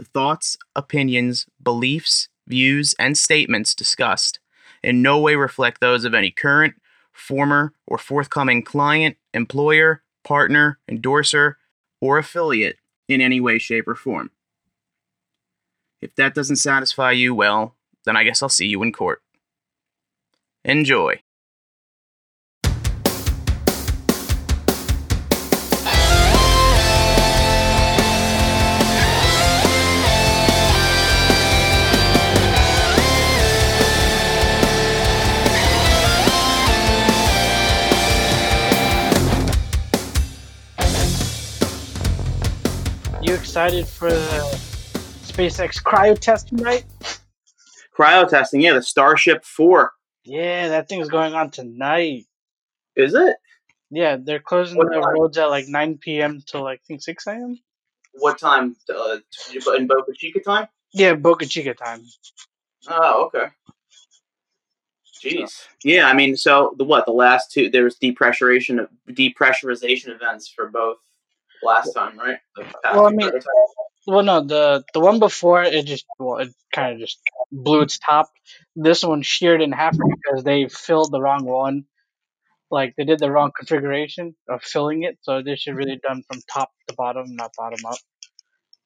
The thoughts, opinions, beliefs, views, and statements discussed in no way reflect those of any current, former, or forthcoming client, employer, partner, endorser, or affiliate in any way, shape, or form. If that doesn't satisfy you, well, then I guess I'll see you in court. Enjoy. Excited for the SpaceX cryo test tonight? Cryo testing, yeah, the Starship 4. Yeah, that thing's going on tonight. Is it? Yeah, they're closing What the time? roads at like 9 p.m. till like, I think 6 a.m. What time? Uh, in Boca Chica time? Yeah, Boca Chica time. Oh, okay. Jeez. Yeah, I mean, so the what? The last two there was depressurization depressurization events for both last time, right? Well, I mean-. Well, no, the the one before it just well, it kind of just blew its top. This one sheared in half because they filled the wrong one. Like they did the wrong configuration of filling it, so this should really done from top to bottom, not bottom up.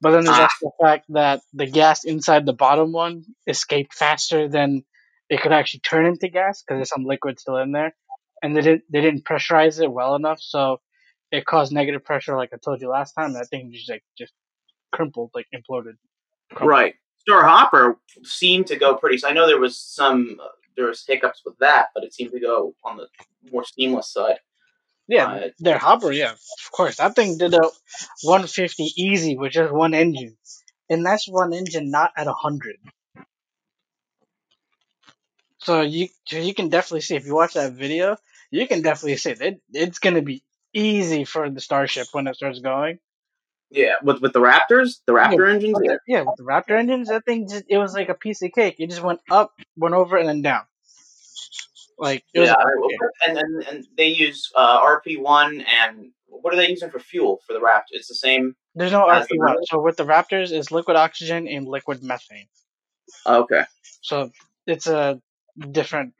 But then there's Ah. the fact that the gas inside the bottom one escaped faster than it could actually turn into gas because there's some liquid still in there, and they didn't they didn't pressurize it well enough, so it caused negative pressure. Like I told you last time, that thing just like just crumpled, like imploded. Crumpled. Right. Star Hopper seemed to go pretty. So I know there was some uh, there was hiccups with that, but it seemed to go on the more seamless side. Yeah, Uh, their hopper, yeah, of course. That thing did a 150 easy with just one engine, and that's one engine not at 100. So you so you can definitely see if you watch that video, you can definitely see that it's gonna be easy for the Starship when it starts going. yeah, with with the Raptors, the Raptor engines. Yeah, yeah, with the Raptor engines, that thing just it was like a piece of cake. It just went up, went over, and then down. Like it was Yeah, and, and and they use uh, RP one and what are they using for fuel for the Raptor? It's the same. there's no RP1. Raptor? So with the Raptors, is liquid oxygen and liquid methane. Okay. So it's a different.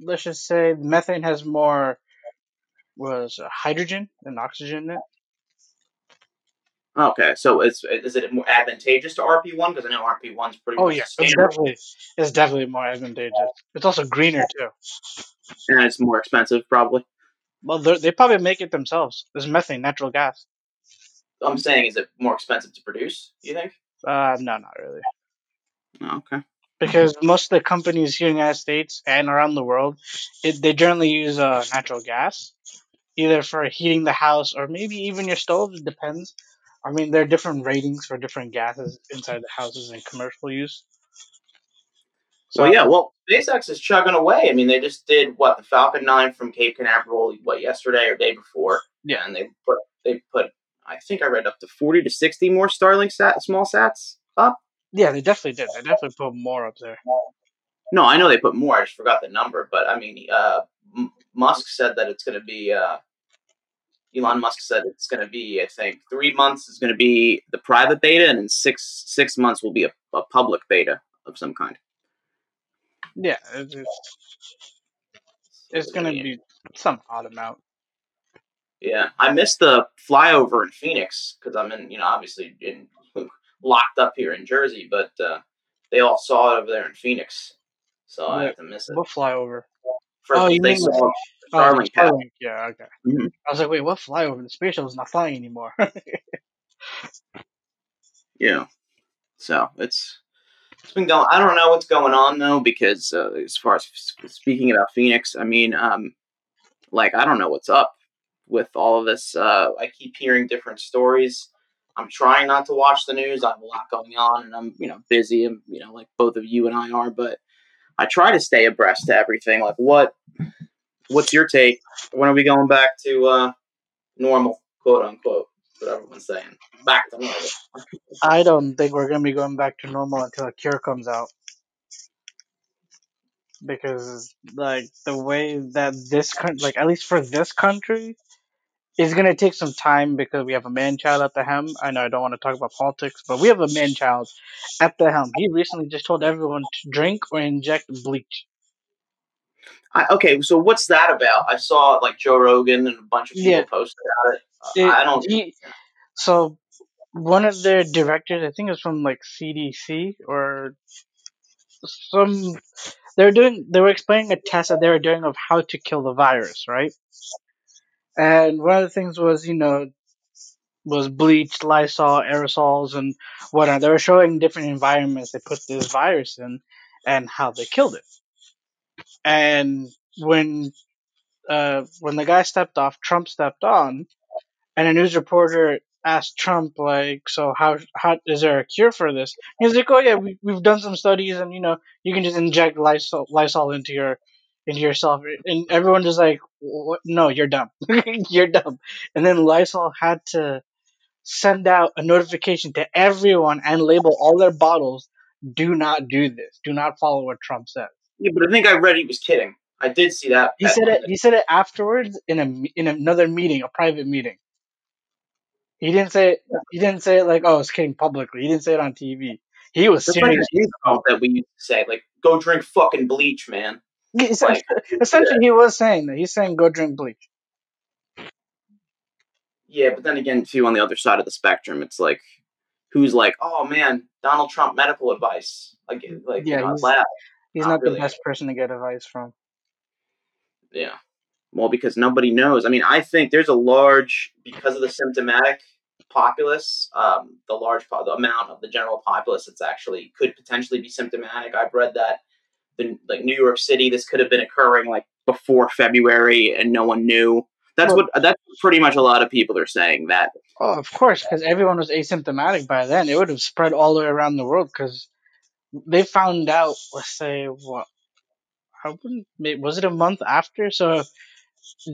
Let's just say methane has more was uh, hydrogen and oxygen in it. Okay, so it's is it more advantageous to RP one because I know RP one's pretty Oh much yeah, the it's definitely it's definitely more advantageous. It's also greener too. and it's more expensive probably. Well, they probably make it themselves. There's methane, natural gas. I'm saying, is it more expensive to produce? You think? Uh, no, not really. Oh, okay. Because most of the companies here in the United States and around the world, it, they generally use uh, natural gas, either for heating the house or maybe even your stove. It depends. I mean, there are different ratings for different gases inside the houses in commercial use. well, yeah. Well, SpaceX is chugging away. I mean, they just did what the Falcon Nine from Cape Canaveral what yesterday or day before. Yeah. and they put they put I think I read up to forty to sixty more Starlink sat small sats up. Yeah, they definitely did. They definitely put more up there. No, I know they put more. I just forgot the number. But I mean, uh, M- Musk said that it's going to be. Uh, Elon Musk said it's going to be. I think three months is going to be the private beta, and in six six months will be a, a public beta of some kind. Yeah, it's, it's, it's gonna be some odd amount. Yeah, I missed the flyover in Phoenix because I'm in, you know, obviously in locked up here in Jersey, but uh, they all saw it over there in Phoenix, so I have to miss it. What flyover? First, Oh, you mean saw Oh, Starlink. Yeah, okay. Mhm. I was like, wait, what flyover? The space shuttle's not flying anymore. Yeah. So it's it's been going. I don't know what's going on though, because uh, as far as speaking about Phoenix, I mean, um, like I don't know what's up with all of this. Uh, I keep hearing different stories. I'm trying not to watch the news. I have a lot going on, and I'm you know busy, and you know like both of you and I are. But I try to stay abreast to everything. Like what what's your take? When are we going back to uh, normal, quote unquote? What everyone's saying, back to normal. I don't think we're gonna be going back to normal until a cure comes out. Because like the way that this country, like at least for this country, it's gonna take some time because we have a man child at the helm. I know I don't want to talk about politics, but we have a man child at the helm. He recently just told everyone to drink or inject bleach. I, okay, so what's that about? I saw like Joe Rogan and a bunch of people Yeah. post about it. Uh, It- I don't. he- so one of their directors, I think it was from like CDC or some. They were doing. They were explaining a test that they were doing of how to kill the virus, right? And one of the things was, you know, was bleach, Lysol, aerosols, and whatnot. They were showing different environments they put this virus in and how they killed it. And when uh, when the guy stepped off, Trump stepped on, and a news reporter asked Trump like, "So how how is there a cure for this?" He's like, "Oh yeah, we we've done some studies, and you know you can just inject Lysol, Lysol into your into yourself." And everyone just like, what? "No, you're dumb. you're dumb." And then Lysol had to send out a notification to everyone and label all their bottles. Do not do this. Do not follow what Trump says. Yeah, but I think I read he was kidding. I did see that. He that said it. He said it afterwards in a in another meeting, a private meeting. He didn't say it. He didn't say it like, "Oh, it's kidding publicly." He didn't say it on TV. He was That's serious. insult that we used to say, like, "Go drink fucking bleach, man." Essentially, essentially, he was saying that. He's saying, "Go drink bleach." Yeah, but then again, too, on the other side of the spectrum, it's like, who's like, "Oh man, Donald Trump medical advice," like, like Yeah, you know, he's- laugh. He's Not not really. the best person to get advice from. Yeah. Well, because nobody knows. I mean, I think there's a large because of the symptomatic populace, um, the large po- the amount of the general populace that's actually could potentially be symptomatic. I've read that the like New York City, this could have been occurring like before February, and no one knew. That's Well- what that's pretty much a lot of people are saying that. Oh, of course, because everyone was asymptomatic by then. It would have spread all the way around the world because they found out. Let's say what? How wouldn't- was it a month after? So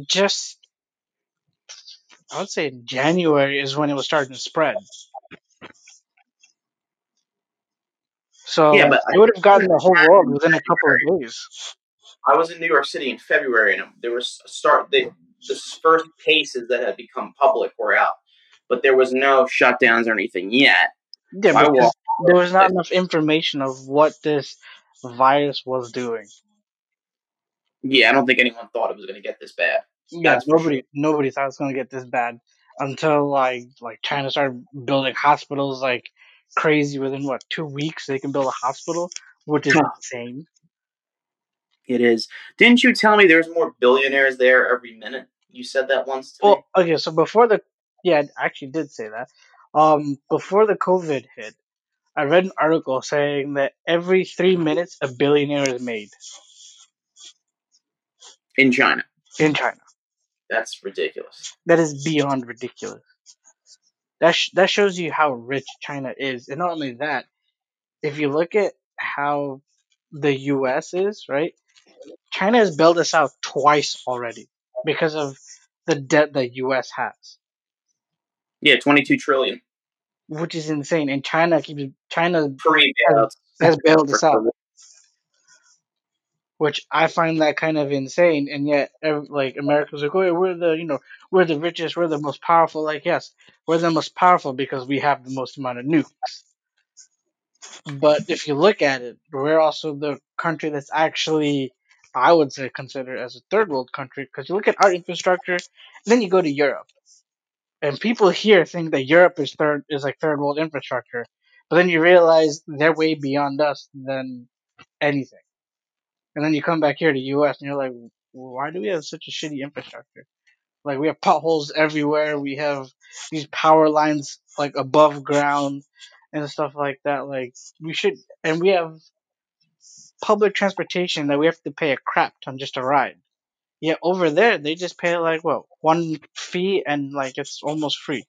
just I would say January is when it was starting to spread. So Yeah, but it would have gotten the whole world within a couple of days. I was in New York City in February, and there was a start. The first cases that had become public were out, but there was no shutdowns or anything yet. Yeah, I because there was not enough information of what this virus was doing. Yeah, I don't think anyone thought it was going to get this bad. Yeah, That's nobody nobody thought it was gonna get this bad until like like China started building hospitals like crazy within what two weeks they can build a hospital, which is insane. It is. Didn't you tell me there's more billionaires there every minute? You said that once. Well, okay, so before the yeah, I actually did say that. Um, before the COVID hit, I read an article saying that every three minutes a billionaire is made in China. in China. That's ridiculous. That is beyond ridiculous. That sh- that shows you how rich China is, and not only that, if you look at how the U.S. is, right? China has bailed us out twice already because of the debt that U.S. has, Yeah, 22 trillion which is insane. And China keeps China bailouts. has bailed us out, which I find that kind of insane. And yet, like America's like, oh, we're the you know we're the richest, we're the most powerful. Like, yes, we're the most powerful because we have the most amount of nukes. But if you look at it, we're also the country that's actually, I would say, considered as a third world country because you look at our infrastructure, then you go to Europe, and people here think that Europe is third is like third world infrastructure, but then you realize they're way beyond us than anything. And then you come back here to U.S. and you're like, why do we have such a shitty infrastructure? Like we have potholes everywhere. We have these power lines like above ground and stuff like that. Like we should, and we have public transportation that we have to pay a crap ton just to ride. Yeah, over there they just pay like what one fee and like it's almost free.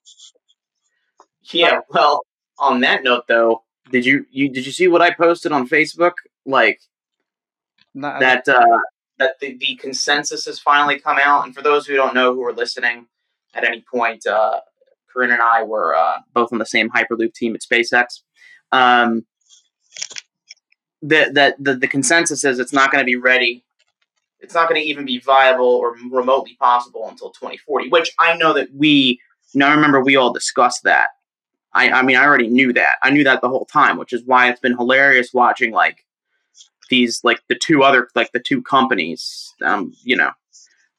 Yeah, well, on that note though, did you you did you see what I posted on Facebook? Like Not, that uh that the, the consensus has finally come out and for those who don't know who are listening at any point, uh Kuren and I were uh, both on the same Hyperloop team at SpaceX. Um, the, the, the, the consensus is it's not going to be ready it's not going to even be viable or remotely possible until 2040. Which I know that we now I remember we all discussed that. I I mean I already knew that. I knew that the whole time, which is why it's been hilarious watching like these like the two other like the two companies um you know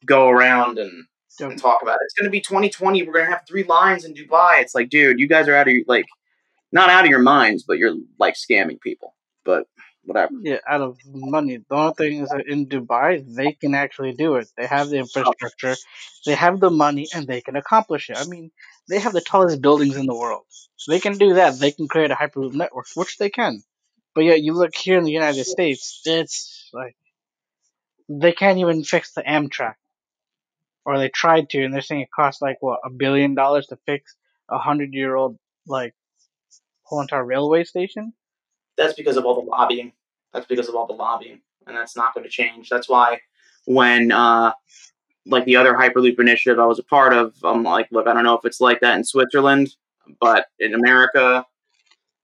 go around and, and talk about it. It's going to be 2020. We're going to have three lines in Dubai. It's like, dude, you guys are out of your like not out of your minds, but you're like scamming people. But whatever. Yeah, out of money. The only thing is that in Dubai, they can actually do it. They have the infrastructure, they have the money, and they can accomplish it. I mean, they have the tallest buildings in the world. So They can do that. They can create a hyperloop network, which they can. But yet, you look here in the United States, it's like they can't even fix the Amtrak, or they tried to, and they're saying it costs like what a billion dollars to fix a hundred year old like whole entire railway station. That's because of all the lobbying. That's because of all the lobbying, and that's not going to change. That's why when uh, like the other Hyperloop initiative I was a part of, I'm like, look, I don't know if it's like that in Switzerland, but in America,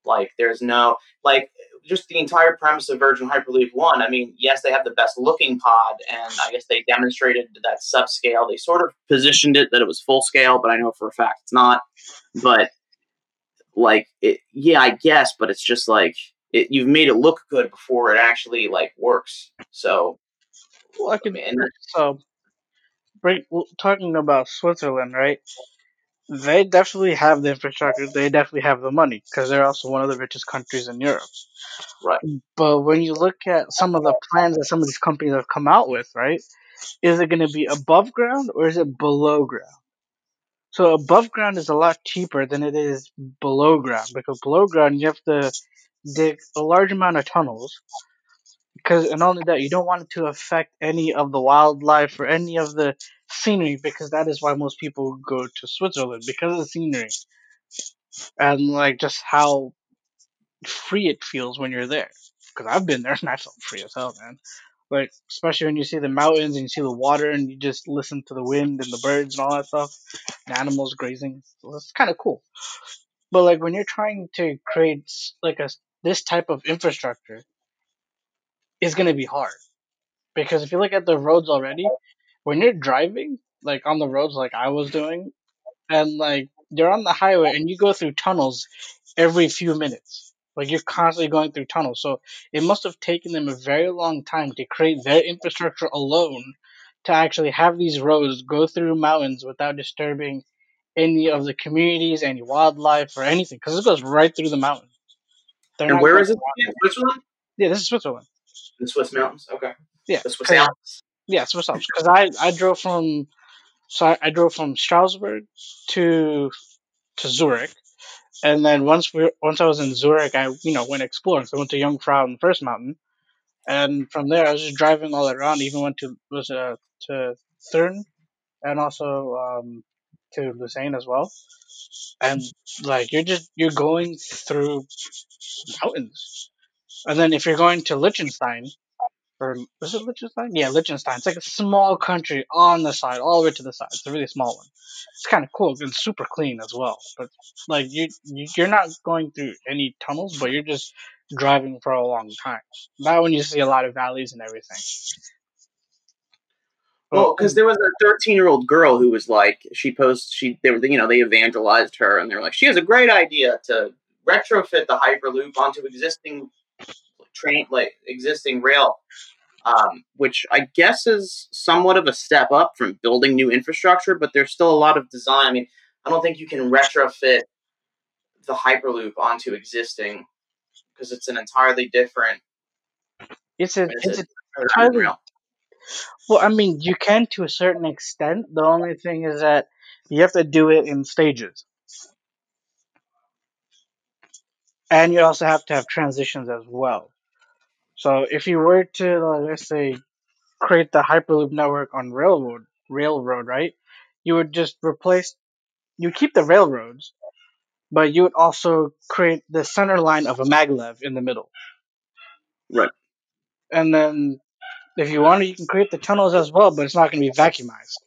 like there's no like just the entire premise of Virgin Hyperloop One. I mean, yes, they have the best looking pod, and I guess they demonstrated that subscale. They sort of positioned it that it was full scale, but I know for a fact it's not. But like, it, yeah, I guess, but it's just like it, you've made it look good before it actually like works. So, well, I can, mean, so break, talking about Switzerland, right? They definitely have the infrastructure. They definitely have the money because they're also one of the richest countries in Europe. Right. But when you look at some of the plans that some of these companies have come out with, right? Is it going to be above ground or is it below ground? So above ground is a lot cheaper than it is below ground because below ground you have to dig a large amount of tunnels because and only that you don't want it to affect any of the wildlife or any of the scenery because that is why most people go to Switzerland because of the scenery. And like just how free it feels when you're there. Because I've been there and I felt free as hell man. Like especially when you see the mountains and you see the water and you just listen to the wind and the birds and all that stuff animals grazing. So it's kind of cool. But like when you're trying to create like a this type of infrastructure is going to be hard because if you look at the roads already, when you're driving like on the roads like I was doing, and like you're on the highway and you go through tunnels every few minutes. Like you're constantly going through tunnels. So it must have taken them a very long time to create their infrastructure alone to actually have these roads go through mountains without disturbing any of the communities, any wildlife, or anything. Because it goes right through the mountains. They're and where is it? Switzerland? Yeah, this is Switzerland. The Swiss mountains. Okay. Yeah. The Swiss Alps. Yeah, Swiss Alps. Because I I drove from so I, I, drove from Strasbourg to to Zurich, and then once we once I was in Zurich, I you know went exploring. So I went to Jungfrau and First Mountain, and from there I was just driving all around. Even went to was uh, to Thurn, and also um, to Lucerne as well. And like you're just you're going through mountains, and then if you're going to Liechtenstein, or is it Liechtenstein? Yeah, Liechtenstein. It's like a small country on the side, all the way to the side. It's a really small one. It's kind of cool and super clean as well. But like you, you're not going through any tunnels, but you're just driving for a long time. That one you see a lot of valleys and everything. Well, oh, because there was a 13 year old girl who was like, she posted, she, they were, you know, they evangelized her and they're like, she has a great idea to retrofit the Hyperloop onto existing train, like existing rail, um, which I guess is somewhat of a step up from building new infrastructure, but there's still a lot of design. I mean, I don't think you can retrofit the Hyperloop onto existing because it's an entirely different. It's a, it's, a, entirely. Well, I mean, you can to a certain extent. The only thing is that you have to do it in stages. And you also have to have transitions as well. So if you were to, let's say, create the Hyperloop network on railroad, railroad, right? You would just replace, you keep the railroads, but you would also create the center line of a maglev in the middle. Right. And then if you want to, you can create the tunnels as well, but it's not going to be vacuumized.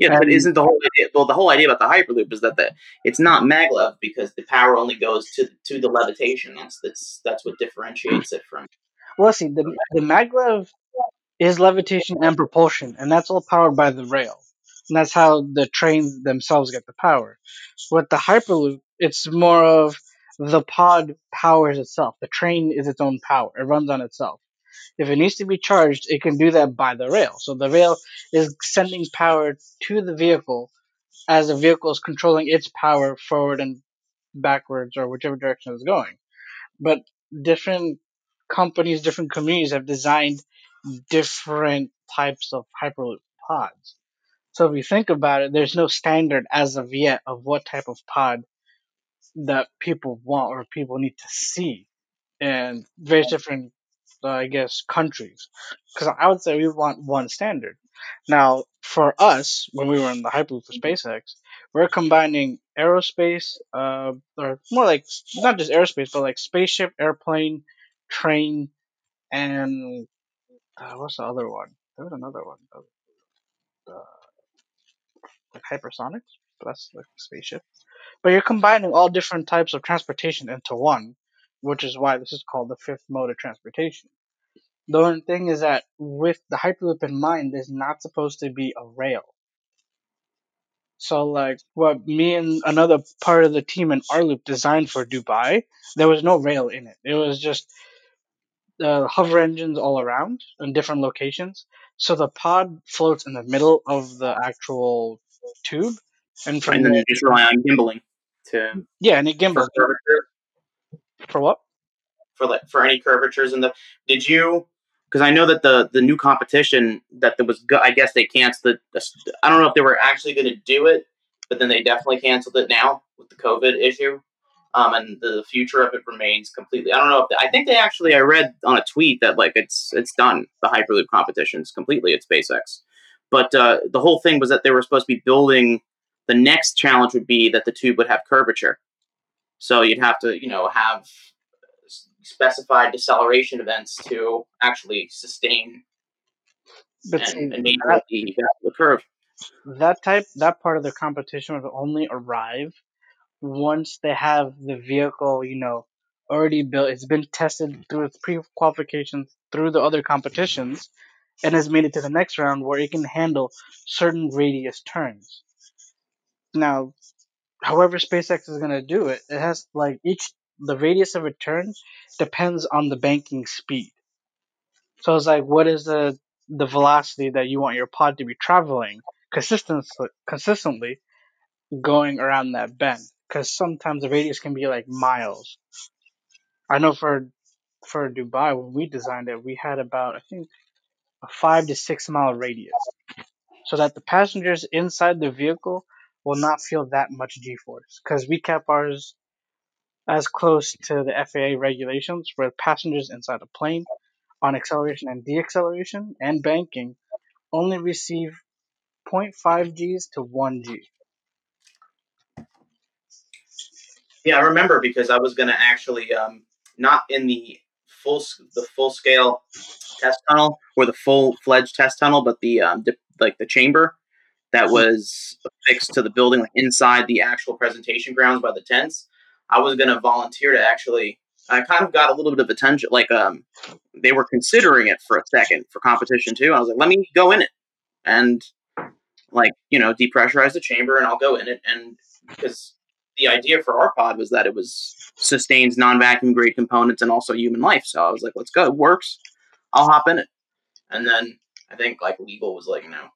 Yeah, but isn't the whole idea? Well, the whole idea about the hyperloop is that the it's not maglev because the power only goes to to the levitation. That's that's that's what differentiates it from. Well, see, the the maglev is levitation and propulsion, and that's all powered by the rail. And that's how the trains themselves get the power. With the Hyperloop, it's more of the pod powers itself. The train is its own power. It runs on itself. If it needs to be charged, it can do that by the rail. So the rail is sending power to the vehicle as the vehicle is controlling its power forward and backwards or whichever direction it's going. But different companies, different communities have designed different types of Hyperloop pods. So if you think about it, there's no standard as of yet of what type of pod that people want or people need to see And various different, I guess, countries. Because I would say we want one standard. Now, for us, when we were in the Hyperloop for SpaceX, we're combining aerospace, uh, or more like not just aerospace, but like spaceship, airplane, train, and uh, what's the other one? There was another one. Uh, like hypersonics, but that's like spaceship. But you're combining all different types of transportation into one, which is why this is called the fifth mode of transportation. The only thing is that with the Hyperloop in mind, there's not supposed to be a rail. So like what me and another part of the team in rLoop designed for Dubai, there was no rail in it. It was just uh, hover engines all around in different locations. So the pod floats in the middle of the actual tube, and from and then there, you just rely on gimbaling to yeah, and it gimbals for what? for like for any curvatures in the. Did you? Because I know that the the new competition that there was, I guess they canceled the- I don't know if they were actually going to do it, but then they definitely canceled it now with the COVID issue. Um, and the future of it remains completely. I don't know if I think they actually. I read on a tweet that like it's it's done. The Hyperloop competitions completely at SpaceX, but uh, the whole thing was that they were supposed to be building. The next challenge would be that the tube would have curvature, so you'd have to you know have specified deceleration events to actually sustain But and, and that, the, the curve. that type, that part of the competition would only arrive once they have the vehicle, you know, already built. It's been tested through its pre-qualifications through the other competitions, and has made it to the next round where it can handle certain radius turns. Now, however SpaceX is gonna do it, it has like each the radius of return depends on the banking speed. So it's like, what is the the velocity that you want your pod to be traveling consistently, consistently going around that bend? Because sometimes the radius can be like miles. I know for for Dubai when we designed it, we had about I think a five to six mile radius, so that the passengers inside the vehicle will not feel that much G-force. Because we kept ours as close to the FAA regulations, where passengers inside a plane on acceleration and deceleration and banking only receive 0.5 Gs to 1 G. Yeah, I remember because I was going to actually um, not in the full the full scale test tunnel or the full fledged test tunnel, but the um, like the chamber that was affixed to the building, like inside the actual presentation grounds by the tents. I was going to volunteer to actually. I kind of got a little bit of attention, like um, they were considering it for a second for competition too. I was like, let me go in it and like you know depressurize the chamber and I'll go in it and because the idea for our pod was that it was sustains non-vacuum grade components and also human life. So I was like, let's go, it works. I'll hop in it. And then I think like legal was like, no.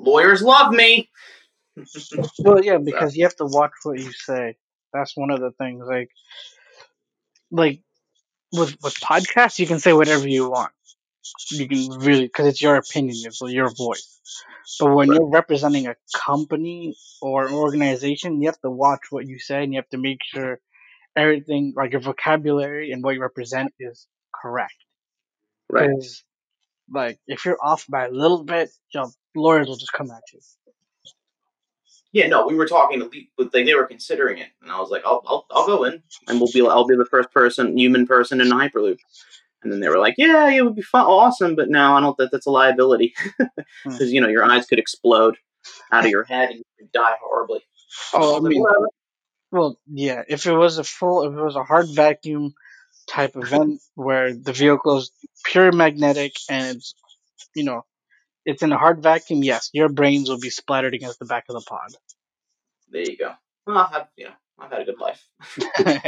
Lawyers love me. Well, yeah, because you have to watch what you say. That's one of the things. Like, like with with podcasts, you can say whatever you want. You can really because it's your opinion, it's your voice. But when Right. you're representing a company or an organization, you have to watch what you say, and you have to make sure everything, like your vocabulary and what you represent, is correct. Right. Because, like, if you're off by a little bit, you know, lawyers will just come at you. Yeah, no, we were talking to le- but they, they were considering it, and I was like, I'll, I'll, I'll go in, and we'll be, I'll be the first person, human person in the Hyperloop. And then they were like, yeah, it would be fun, awesome, but no, I don't think that's a liability hmm. because you know your eyes could explode out of your head and you could die horribly. Oh, I mean, well, yeah. If it was a full, if it was a hard vacuum type event where the vehicle is pure magnetic and it's you know it's in a hard vacuum, yes, your brains will be splattered against the back of the pod. There you go. Well, I've had, you know, I've had a good life. it'd,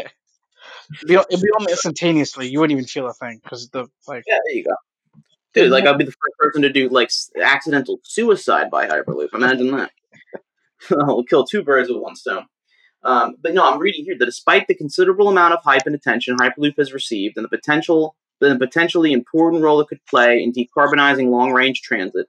be, it'd be almost instantaneously. You wouldn't even feel a thing because the like. Yeah, there you go. Dude, like I'll be the first person to do like accidental suicide by hyperloop. Imagine that. I'll kill two birds with one stone. Um, but no, I'm reading here that despite the considerable amount of hype and attention Hyperloop has received and the potential the potentially important role it could play in decarbonizing long range transit,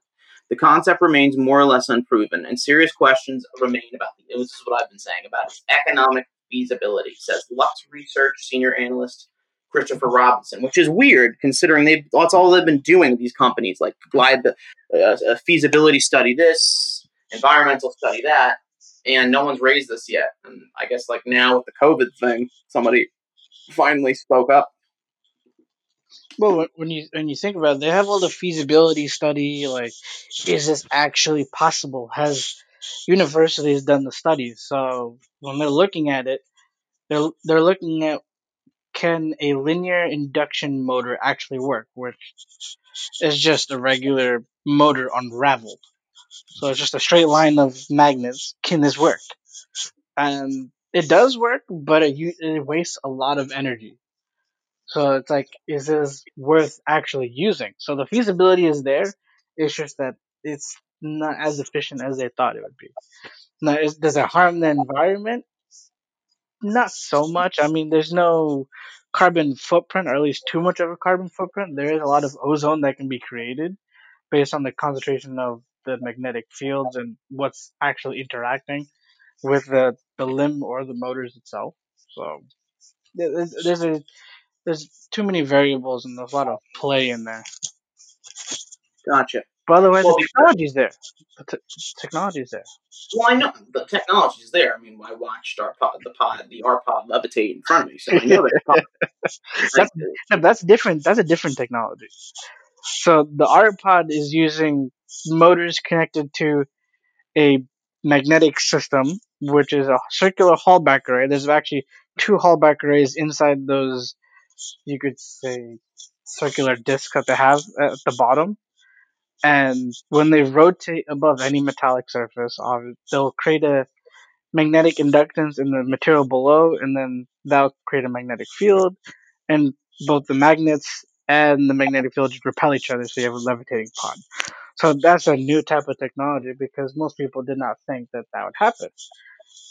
the concept remains more or less unproven, and serious questions remain about the. This is what I've been saying about its economic feasibility, says Lux Research senior analyst Christopher Robinson, which is weird considering they that's all they've been doing these companies, like glide the uh, feasibility study this, environmental study that, and no one's raised this yet. And I guess like now with the COVID thing, somebody finally spoke up. Well, when you when you think about it, they have all the feasibility study. Like, is this actually possible? Has universities done the studies? So when they're looking at it, they're they're looking at can a linear induction motor actually work, which is just a regular motor unraveled. So it's just a straight line of magnets. Can this work? And it does work, but it, it wastes a lot of energy. So it's like, is this worth actually using? So the feasibility is there. It's just that it's not as efficient as they thought it would be. Now, is, does it harm the environment? Not so much. I mean, there's no carbon footprint, or at least too much of a carbon footprint. There is a lot of ozone that can be created based on the concentration of the magnetic fields and what's actually interacting with the, the LIM or the motors itself. So there's, there's a there's too many variables and there's a lot of play in there. Gotcha. But otherwise, well, the technology's there. The t- technology's there. Well, I know the technology's there. I mean, I watched our pod, the pod, the rPod levitate in front of me, so I know that. that's, that's different. That's a different technology. So the R pod is using motors connected to a magnetic system, which is a circular Halbach array. There's actually two Halbach arrays inside those, you could say, circular discs that they have at the bottom. And when they rotate above any metallic surface, uh, they'll create a magnetic inductance in the material below, and then that'll create a magnetic field. And both the magnets and the magnetic field just repel each other, so you have a levitating pod. So that's a new type of technology because most people did not think that that would happen.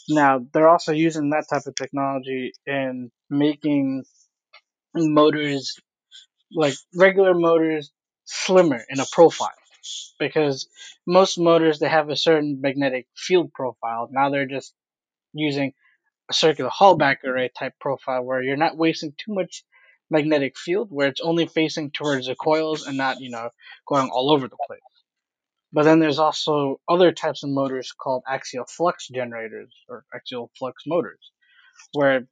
Now, they're also using that type of technology in making motors, like regular motors, slimmer in a profile. Because most motors, they have a certain magnetic field profile. Now they're just using a circular Halbach array type profile where you're not wasting too much magnetic field, where it's only facing towards the coils and not, you know, going all over the place. But then there's also other types of motors called axial flux generators or axial flux motors, where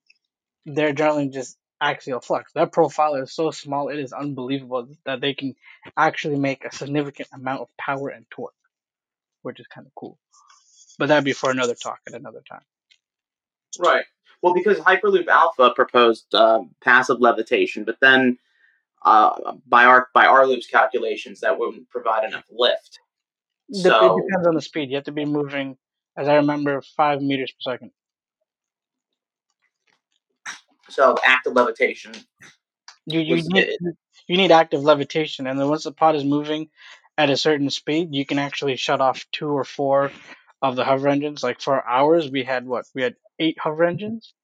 they're generally just axial flux. Their profile is so small, it is unbelievable that they can actually make a significant amount of power and torque, which is kind of cool. But that'd be for another talk at another time. Right. Well, because Hyperloop Alpha proposed uh, passive levitation, but then uh, by our by rLoop's calculations, that wouldn't provide enough lift. So, it depends on the speed. You have to be moving, as I remember, five meters per second. So active levitation. You you need, you need active levitation, and then once the pod is moving at a certain speed, you can actually shut off two or four of the hover engines. Like for hours, we had what? We had eight hover engines.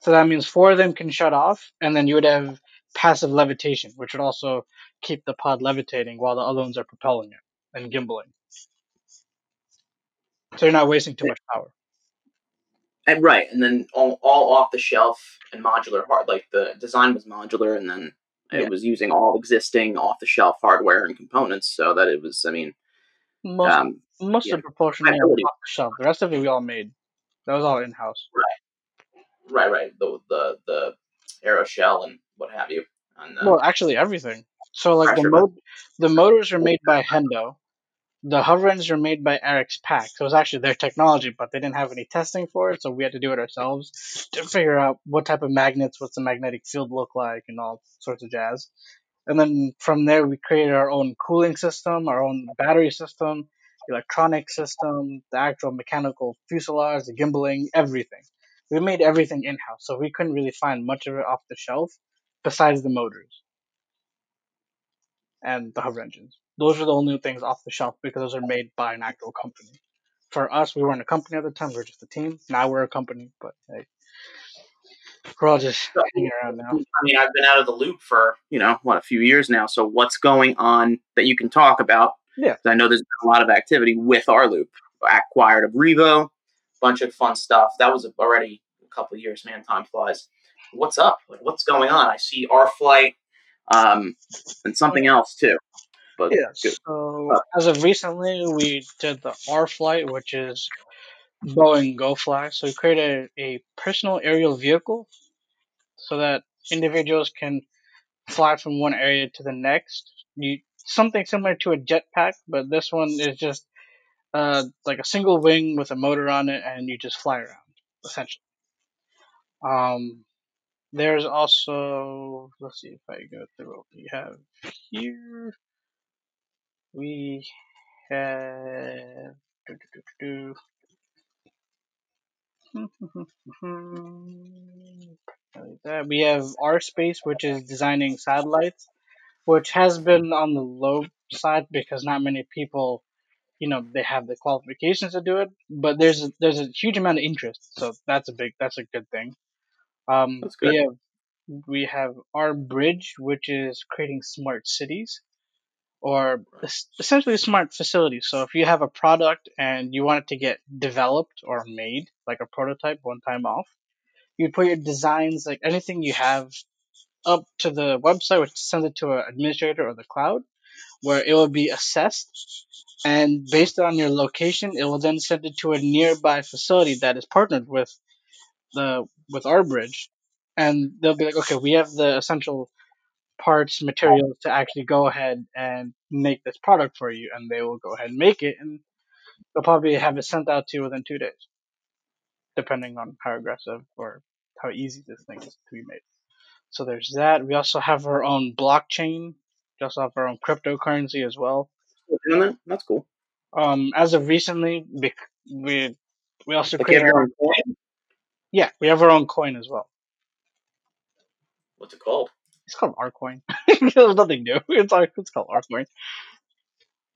So that means four of them can shut off, and then you would have passive levitation, which would also keep the pod levitating while the other ones are propelling it and gimbaling. So you're not wasting too much power. And right, and then all, all off the shelf and modular hard. Like the design was modular, and then it yeah. was using all existing off the shelf hardware and components, so that it was. I mean, most um, most yeah, of the propulsion off the shelf. The rest of it we all made. That was all in house. Right, right, right. The the the aero shell and what have you. And, well, actually everything. So like the mo- the motors are made by Hendo, the hover engines were made by Arx Pax. So it was actually their technology, but they didn't have any testing for it, so we had to do it ourselves to figure out what type of magnets, what's the magnetic field look like, and all sorts of jazz. And then from there, we created our own cooling system, our own battery system, electronic system, the actual mechanical fuselage, the gimbaling, everything. We made everything in house, so we couldn't really find much of it off the shelf besides the motors and the hover engines. Those are the only things off the shelf because those are made by an actual company. For us, we weren't a company at the time; we were just a team. Now we're a company, but hey, we're all just hanging around now. I mean, I've been out of the loop for you know what a few years now. So what's going on that you can talk about? Yeah. I know there's been a lot of activity with rLoop. Acquired of Revo, bunch of fun stuff. That was already a couple of years, man. Time flies. What's up? Like, what's going on? I see our flight, um, and something else too. But Yeah. good. So as of recently, we did the rFlight, which is Boeing GoFly. So we created a personal aerial vehicle so that individuals can fly from one area to the next. You something similar to a jetpack, but this one is just uh, like a single wing with a motor on it, and you just fly around essentially. Um, there's also let's see if I go through what we have here. We have do, do, do. We have R Space, which is designing satellites, which has been on the low side because not many people, you know, they have the qualifications to do it. But there's a, there's a huge amount of interest, so that's a big that's a good thing. Um, That's good. We have we have our bridge, which is creating smart cities, or es- essentially smart facilities. So if you have a product and you want it to get developed or made, like a prototype, one time off, you'd put your designs, like anything you have, up to the website, which sends it to an administrator or the cloud, where it will be assessed, and based on your location, it will then send it to a nearby facility that is partnered with the with our bridge, and they'll be like, okay, we have the essential parts, materials to actually go ahead and make this product for you, and they will go ahead and make it, and they'll probably have it sent out to you within two days, depending on how aggressive or how easy this thing is to be made. So there's that. We also have our own blockchain. We also have our own cryptocurrency as well. Still doing that? That's cool. Um, as of recently, we we also Like created our, own coin? yeah we have our own coin as well. What's it called? It's called our coin. There's nothing new. It's it's called our coin.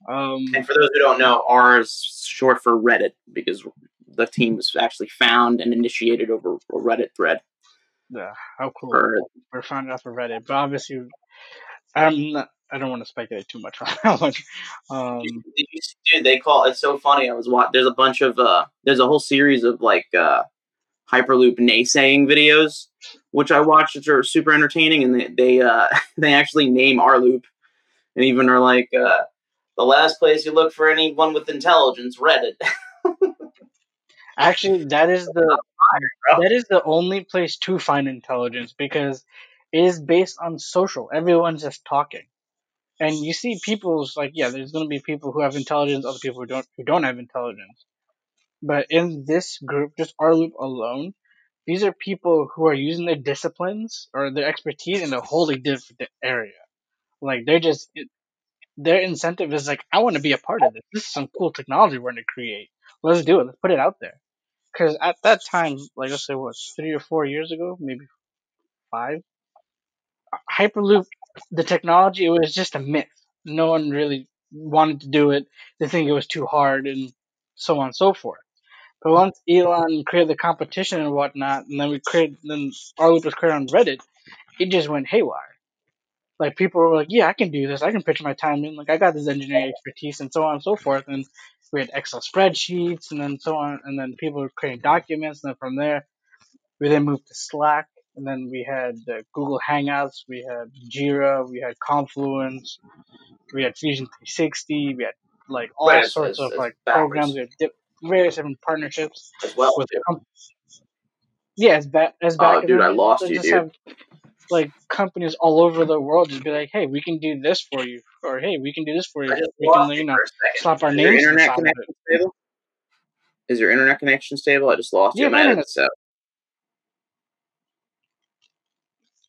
Um, And for those who don't know, R is short for Reddit because the team was actually found and initiated over a Reddit thread. yeah, how cool. Or We're found out for Reddit, but obviously, I'm not. I don't want to speculate too much on how much. Um, dude, they call it's so funny. I was watching. There's a bunch of uh, there's a whole series of like uh, Hyperloop naysaying videos, which I watched, which are super entertaining, and they they uh, they actually name rLoop, and even are like uh, the last place you look for anyone with intelligence, Reddit. Actually, that is the that is the only place to find intelligence because it is based on social. Everyone's just talking, and you see people's like yeah. There's going to be people who have intelligence, other people who don't who don't have intelligence. But in this group, just rLoop alone, these are people who are using their disciplines or their expertise in a wholly different area. Like they're just their incentive is like I want to be a part of this. This is some cool technology we're going to create. Let's do it. Let's put it out there. Because at that time, like let's say what three or four years ago, maybe five, Hyperloop, the technology, it was just a myth. No one really wanted to do it. They think it was too hard and so on and so forth. But once Elon created the competition and whatnot, and then we created, then rLoop was created on Reddit, it just went haywire. Like people were like, "Yeah, I can do this. I can pitch my time in. Like I got this engineering expertise, and so on and so forth." And we had Excel spreadsheets, and then so on, and then people were creating documents, and then from there, we then moved to Slack, and then we had uh, Google Hangouts, we had Jira, we had Confluence, we had Fusion 360, we had like all Right, sorts it's- of it's like backwards. programs, we had dip, various different partnerships as well. with too. com- yeah, it's back. It's Oh, back. dude, I lost you, dude. have- like companies all over the world just be like, "Hey, we can do this for you," or "Hey, we can do this for you." We can, you you know, slap our Is your names the internet side of it. connection stable? Is your internet connection stable? I just lost you. Yeah, I my might edit internet- this out.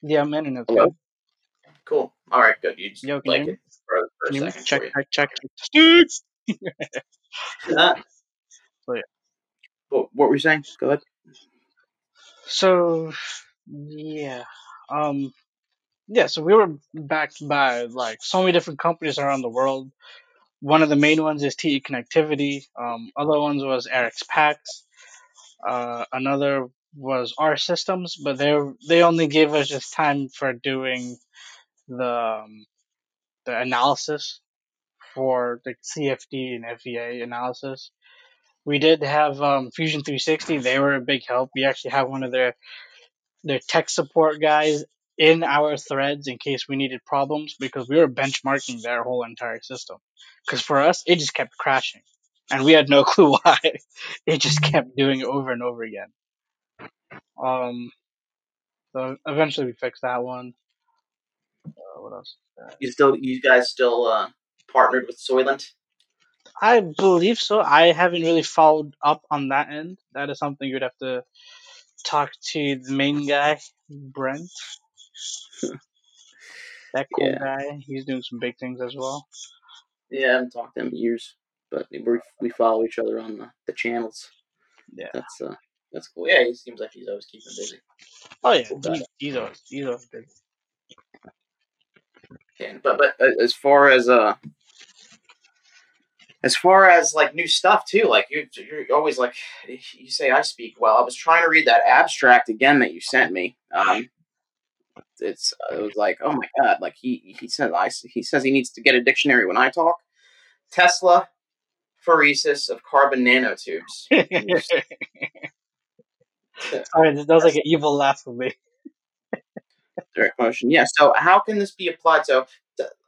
Yeah, and it's Hello? good. Cool. All right, good. You just Yo, you like it for, for a Can you hear me? second check, check, check, check. Sticks! Uh, So, yeah. what, what were you saying? Go ahead. So, yeah, um, yeah. So we were backed by like so many different companies around the world. One of the main ones is TE Connectivity. Um, other ones was Arx Pax. Uh, another was R Systems, but they they only gave us just time for doing the um, the analysis for the CFD and FEA analysis. We did have um, Fusion 360. They were a big help. We actually have one of their their tech support guys in our threads in case we needed problems because we were benchmarking their whole entire system. Because for us, it just kept crashing, and we had no clue why. It just kept doing it over and over again. Um, so eventually we fixed that one. Uh, what else? You still, you guys still uh, partnered with Soylent? I believe so. I haven't really followed up on that end. That is something you'd have to talk to the main guy, Brent. that cool Yeah. guy. He's doing some big things as well. Yeah, I haven't talked to him in years, but we we follow each other on the, the channels. Yeah. That's uh, that's cool. Yeah, he seems like he's always keeping busy. Oh yeah, Cool guy. he, he's always he's always big. Yeah, but but uh, as far as uh, as far as like new stuff too, like you you're always like you say I speak well. I was trying to read that abstract again that you sent me. Um, it's it was like oh my god, like he he says I he says he needs to get a dictionary when I talk. Tesla phoresis of carbon nanotubes. Sorry, that was like an evil laugh for me. direct motion. Yeah. So how can this be applied? So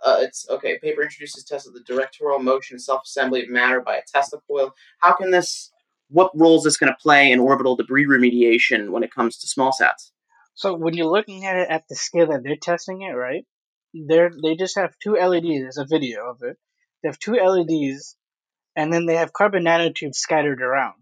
uh, it's okay. Paper introduces Tesla the directorial motion self-assembly of matter by a Tesla coil. How can this? What role is this going to play in orbital debris remediation when it comes to small sats? So when you're looking at it at the scale that they're testing it, right? They're they just have two LEDs. There's a video of it. They have two LEDs, and then they have carbon nanotubes scattered around.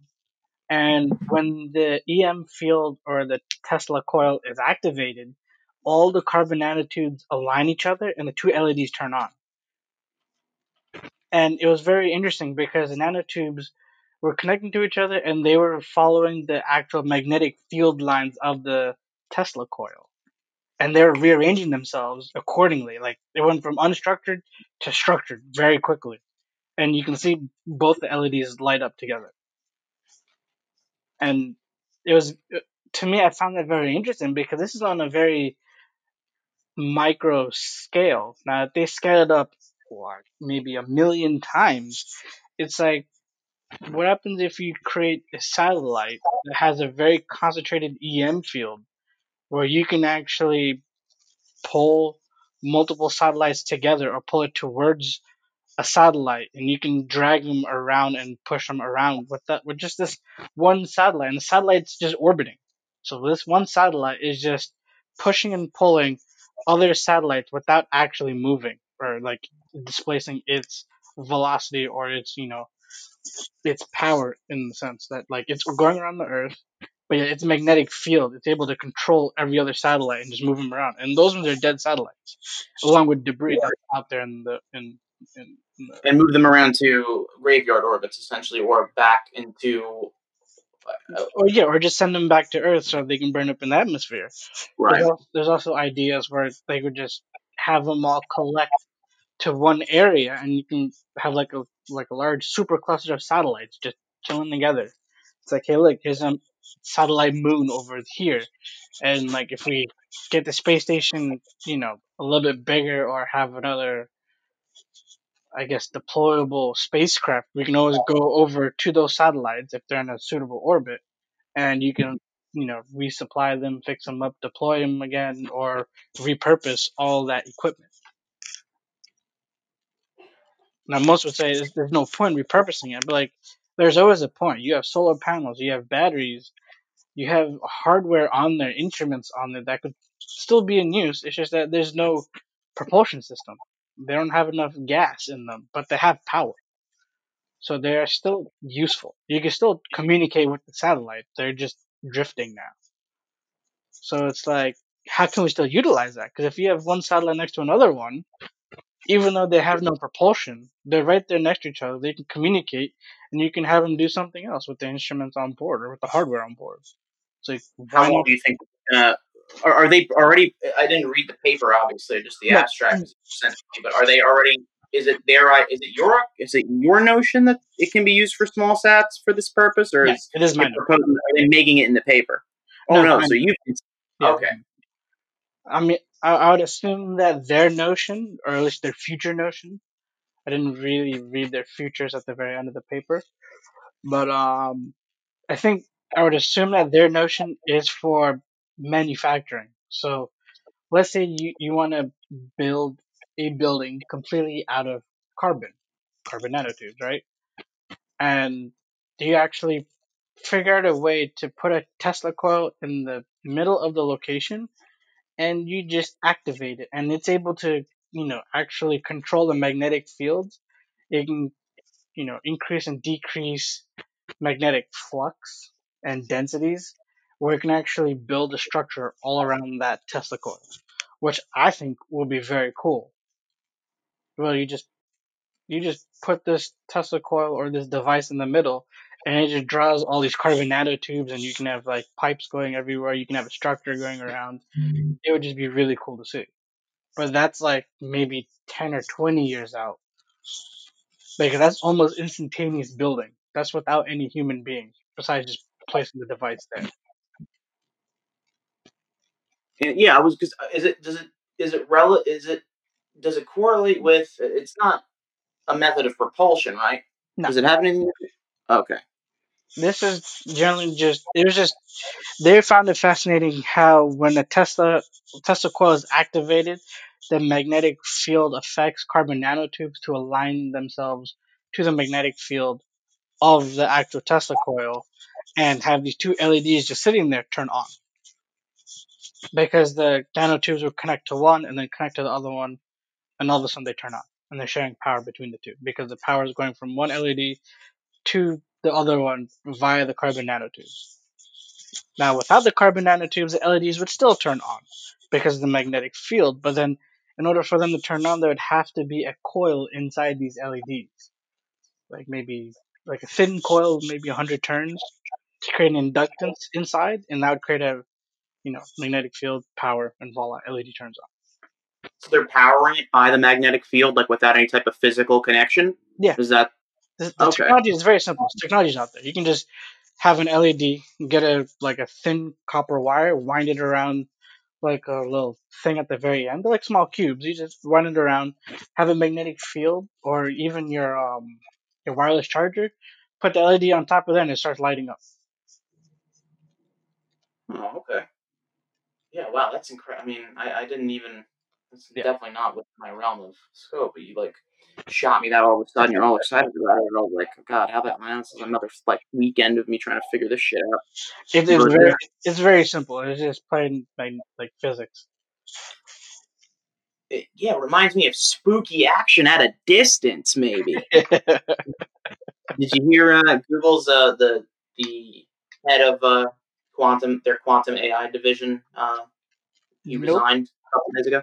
And when the EM field or the Tesla coil is activated, all the carbon nanotubes align each other, and the two LEDs turn on. And it was very interesting because the nanotubes were connecting to each other, and they were following the actual magnetic field lines of the Tesla coil. And they were rearranging themselves accordingly. Like they went from unstructured to structured very quickly. And you can see both the LEDs light up together. And it was, to me, I found that very interesting because this is on a very micro scale. Now, if they scale it up what, maybe a million times, it's like, what happens if you create a satellite that has a very concentrated EM field where you can actually pull multiple satellites together or pull it towards a satellite and you can drag them around and push them around with that with just this one satellite and the satellite's just orbiting so this one satellite is just pushing and pulling other satellites without actually moving or like displacing its velocity or its you know its power in the sense that like it's going around the earth but yeah, its magnetic field it's able to control every other satellite and just move them around and those ones are dead satellites along with debris that's out there in the in, in, in the And move them around to graveyard orbits, essentially, or back into. Uh, or yeah or just send them back to earth so they can burn up in the atmosphere right. There's, al- there's also ideas where they could just have them all collect to one area, and you can have like a like a large super cluster of satellites just chilling together. It's like, hey, look, here's a satellite moon over here, and like if we get the space station, you know, a little bit bigger, or have another, I guess, deployable spacecraft, we can always go over to those satellites if they're in a suitable orbit, and you can you know resupply them, fix them up, deploy them again, or repurpose all that equipment. Now, most would say there's, no point repurposing it, but like, there's always a point. You have solar panels, you have batteries, you have hardware on there, instruments on there that could still be in use. It's just that there's no propulsion system. They don't have enough gas in them, but they have power. So they're still useful. You can still communicate with the satellite. They're just drifting now. So it's like, how can we still utilize that? Because if you have one satellite next to another one, even though they have no propulsion, they're right there next to each other. They can communicate, and you can have them do something else with the instruments on board or with the hardware on board. So how long do you think? Uh, are, are, they already? I didn't read the paper, obviously, just the no. abstract sent to me. But are they already? Is it their? Is it your? Is it your notion that it can be used for small sats for this purpose, or is it is my proposal? Are they making it in the paper? Oh no! no so you. Yeah. Okay. I mean, I, I would assume that their notion, or at least their future notion, I didn't really read their futures at the very end of the paper, but um, I think I would assume that their notion is for manufacturing. So let's say you, you want to build a building completely out of carbon, carbon nanotubes, right? And you actually figure out a way to put a Tesla coil in the middle of the location and you just activate it and it's able to, you know, actually control the magnetic fields. It can, you know, increase and decrease magnetic flux and densities where it can actually build a structure all around that Tesla coil, which I think will be very cool. Well, you just you just put this Tesla coil or this device in the middle, and it just draws all these carbon nanotubes, and you can have like pipes going everywhere. You can have a structure going around. Mm-hmm. It would just be really cool to see. But that's like maybe ten or twenty years out. Like that's almost instantaneous building. That's without any human being besides just placing the device there. Yeah, I was because uh, is it does it is it rel is it does it correlate with it's not a method of propulsion, right? No. Does it have anything? Okay. This is generally just it was just they found it fascinating how when a Tesla Tesla coil is activated, the magnetic field affects carbon nanotubes to align themselves to the magnetic field of the actual Tesla coil and have these two LEDs just sitting there turn on. Because the nanotubes would connect to one and then connect to the other one, and all of a sudden they turn on. And they're sharing power between the two because the power is going from one LED to the other one via the carbon nanotubes. Now, without the carbon nanotubes, the LEDs would still turn on because of the magnetic field, but then in order for them to turn on, there would have to be a coil inside these LEDs. Like maybe like a thin coil, maybe 100 turns, to create an inductance inside, and that would create a you know magnetic field power, and voila, LED turns on. So they're powering it by the magnetic field, like without any type of physical connection. Yeah. Is that the, the okay. technology is very simple. The technology is out there. You can just have an LED, get a like a thin copper wire, wind it around like a little thing at the very end. They're like small cubes. You just run it around, have a magnetic field, or even your um your wireless charger. Put the LED on top of that, and it starts lighting up. Oh, okay. Yeah, wow, that's incredible. I mean, I, I didn't even. It's yeah. definitely not within my realm of scope. But you like shot me that all of a sudden. You're all excited about it. And was like, oh, God, how that man? This is another like weekend of me trying to figure this shit out. It is very, it's very simple. It's just playing like, like physics. It, yeah, it reminds me of spooky action at a distance, maybe. Did you hear uh, Google's uh, the the head of uh, quantum their quantum AI division? Uh, he nope. resigned a couple days ago.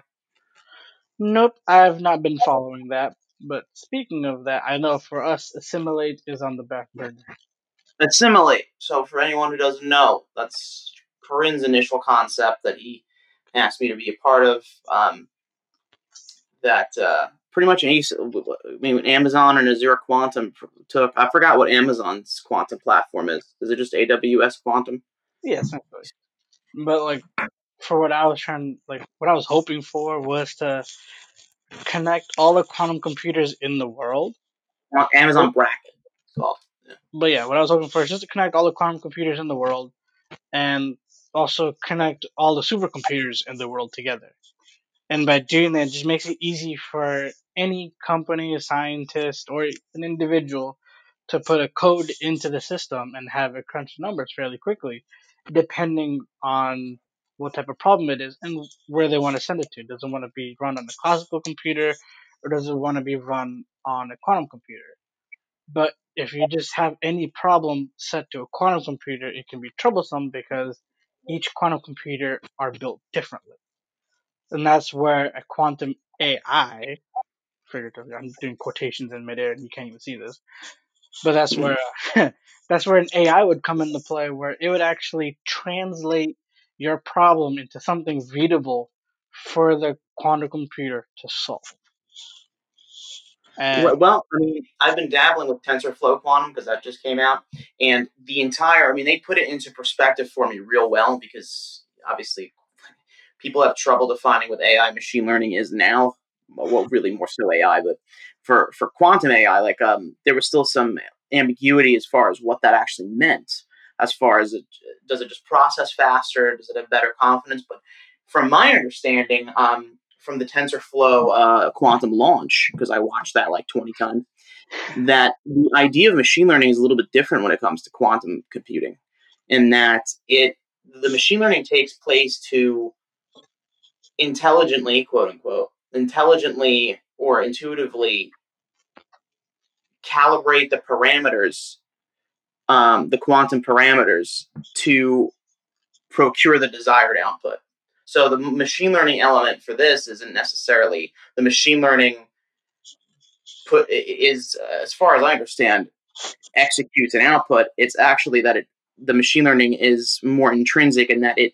Nope, I have not been following that. But speaking of that, I know for us, assimilate is on the back burner. Assimilate. So for anyone who doesn't know, that's Kuren's initial concept that he asked me to be a part of. Um, that uh, pretty much any, I mean, Amazon and Azure Quantum took. I forgot what Amazon's quantum platform is. Is it just AWS Quantum? Yes, yeah, but like for what I was trying, like what I was hoping for was to connect all the quantum computers in the world. Amazon Braket. Well, yeah. But yeah, what I was hoping for is just to connect all the quantum computers in the world, and also connect all the supercomputers in the world together. And by doing that, it just makes it easy for any company, a scientist, or an individual to put a code into the system and have it crunch numbers fairly quickly. Depending on what type of problem it is and where they want to send it to. Does it want to be run on a classical computer or does it want to be run on a quantum computer? But if you just have any problem set to a quantum computer, it can be troublesome because each quantum computer are built differently. And that's where a quantum AI, figuratively, I'm doing quotations in midair and you can't even see this, but that's where mm. uh, that's where an AI would come into play, where it would actually translate your problem into something readable for the quantum computer to solve. And well, I mean, I've been dabbling with TensorFlow Quantum because that just came out, and the entire, I mean, they put it into perspective for me real well because obviously people have trouble defining what AI machine learning is now. Well, really more so AI, but for for quantum AI, like um, there was still some ambiguity as far as what that actually meant. As far as it, does it just process faster? Does it have better confidence? But from my understanding, um, from the TensorFlow uh, quantum launch, because I watched that like 20 times, that the idea of machine learning is a little bit different when it comes to quantum computing, in that it the machine learning takes place to intelligently, quote unquote, intelligently or intuitively calibrate the parameters, um, the quantum parameters, to procure the desired output. So the machine learning element for this isn't necessarily the machine learning put is uh, as far as I understand executes an output. It's actually that it the machine learning is more intrinsic in that it